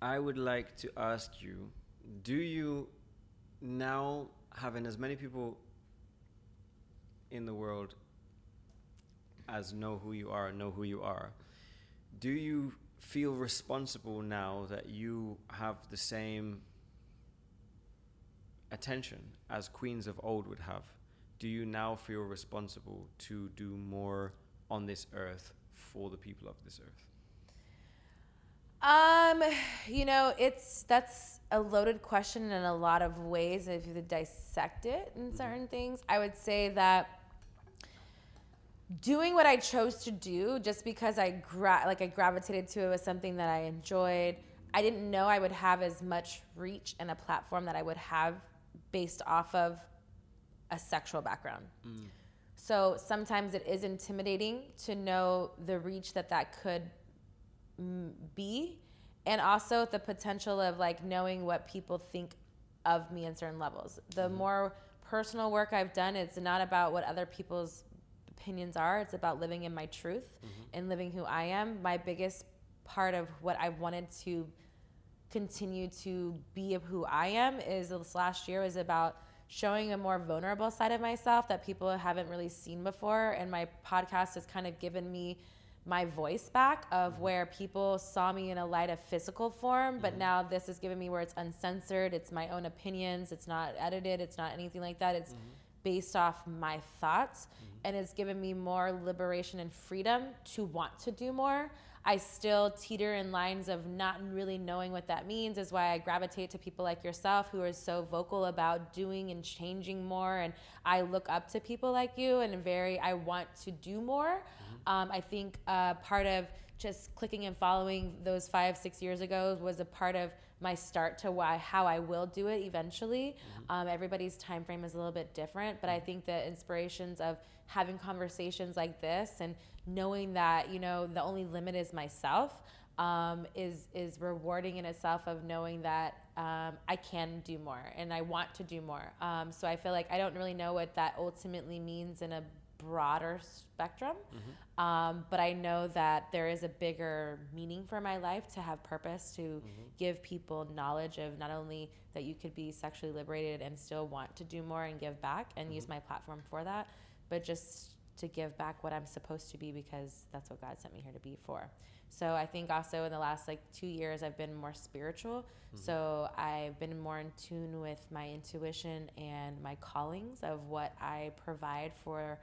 I would like to ask you do you now having as many people in the world as know who you are know who you are do you feel responsible now that you have the same attention as queens of old would have? Do you now feel responsible to do more on this earth for the people of this earth Um, you know, it's that's a loaded question in a lot of ways. If you dissect it in certain things, I would say that doing what I chose to do just because I gra- like I gravitated to it was something that I enjoyed. I didn't know I would have as much reach and a platform that I would have based off of a sexual background. So sometimes it is intimidating to know the reach that that could mm, be and also the potential of like knowing what people think of me in certain levels. The mm-hmm. more personal work i've done it's not about what other people's opinions are it's about living in my truth mm-hmm. and living who i am. My biggest part of what i wanted to continue to be of who i am is this last year was about showing a more vulnerable side of myself that people haven't really seen before and my podcast has kind of given me my voice back of mm-hmm. where people saw me in a light of physical form but mm-hmm. now this is giving me where it's uncensored it's my own opinions it's not edited it's not anything like that. It's mm-hmm. based off my thoughts and it's given me more liberation and freedom to want to do more. I still teeter in lines of not really knowing what that means is why i gravitate to people like yourself who are so vocal about doing and changing more and i look up to people like you and very i want to do more um, I think uh, part of just clicking and following those five, six years ago was a part of my start to why how I will do it eventually. Um, everybody's time frame is a little bit different, but I think the inspirations of having conversations like this and knowing that you know the only limit is myself um, is is rewarding in itself of knowing that um, I can do more and I want to do more. Um, so I feel like I don't really know what that ultimately means in a broader spectrum. Mm-hmm. Um, but I know that there is a bigger meaning for my life to have purpose, to mm-hmm. give people knowledge of not only that you could be sexually liberated and still want to do more and give back and use mm-hmm. my platform for that, but just to give back what I'm supposed to be because that's what God sent me here to be for. So I think also in the last like two years, I've been more spiritual. So I've been more in tune with my intuition and my callings of what I provide for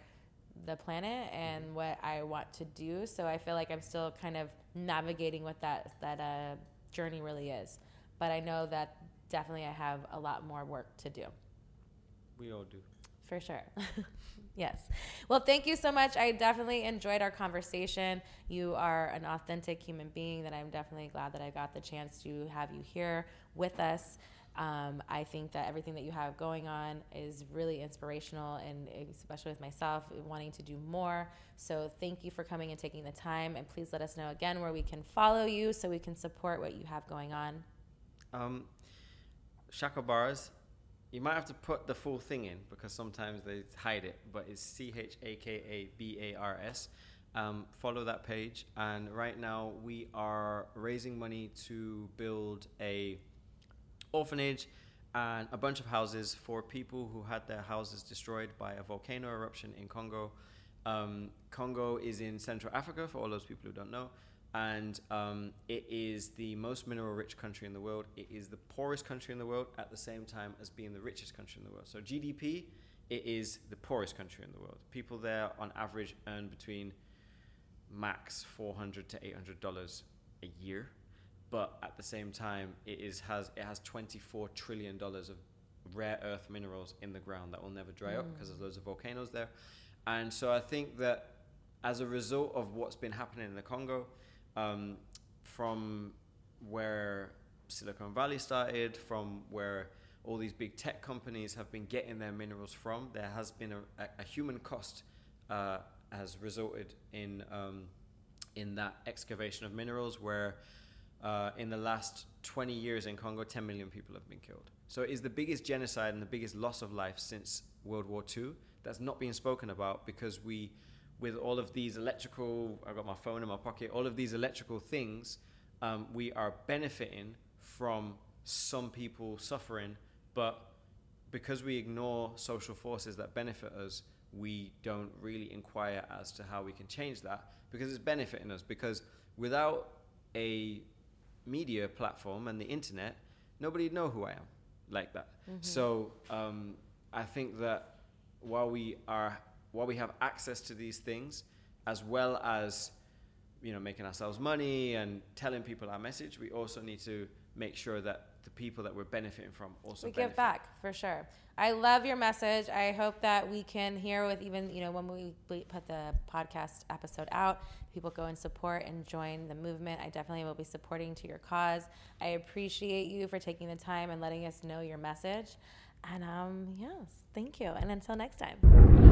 the planet and what I want to do. So I feel like I'm still kind of navigating what that that uh, journey really is. But I know that definitely I have a lot more work to do. we all do For sure. (laughs) yes. Well, thank you so much. I definitely enjoyed our conversation. You are an authentic human being that I'm definitely glad that I got the chance to have you here with us. Um, I think that everything that you have going on is really inspirational, and especially with myself, wanting to do more. So, thank you for coming and taking the time. And please let us know again where we can follow you so we can support what you have going on. Um, Chakabars, you might have to put the full thing in because sometimes they hide it, but it's C H A K A B A R S. Um, follow that page, and right now we are raising money to build a orphanage and a bunch of houses for people who had their houses destroyed by a volcano eruption in Congo. Um, Congo is in Central Africa, for all those people who don't know, and um, it is the most mineral rich country in the world. It is the poorest country in the world at the same time as being the richest country in the world. So, GDP, it is the poorest country in the world. People there, on average, earn between max 400 to 800 dollars a year but at the same time, it is has it has 24 trillion dollars of rare earth minerals in the ground that will never dry up because there's loads of volcanoes there. And so I think that as a result of what's been happening in the Congo, um, from where Silicon Valley started, from where all these big tech companies have been getting their minerals from, there has been a, a, a human cost uh, has resulted in um, in that excavation of minerals where uh, in the last 20 years in Congo, 10 million people have been killed. So it is the biggest genocide and the biggest loss of life since World War II that's not being spoken about because we, with all of these electrical, I've got my phone in my pocket, all of these electrical things, um, we are benefiting from some people suffering, but because we ignore social forces that benefit us, we don't really inquire as to how we can change that because it's benefiting us. Because without a media platform and the internet, nobody'd know who I am like that. So um, I think that while we are while we have access to these things, as well as you know making ourselves money and telling people our message, we also need to make sure that the people that we're benefiting from also we benefit. give back for sure. I love your message. I hope that we can hear with even you know when we, put the podcast episode out, people go and support and join the movement. I definitely will be supporting to your cause. I appreciate you for taking the time and letting us know your message. And um, yes, thank you. And until next time.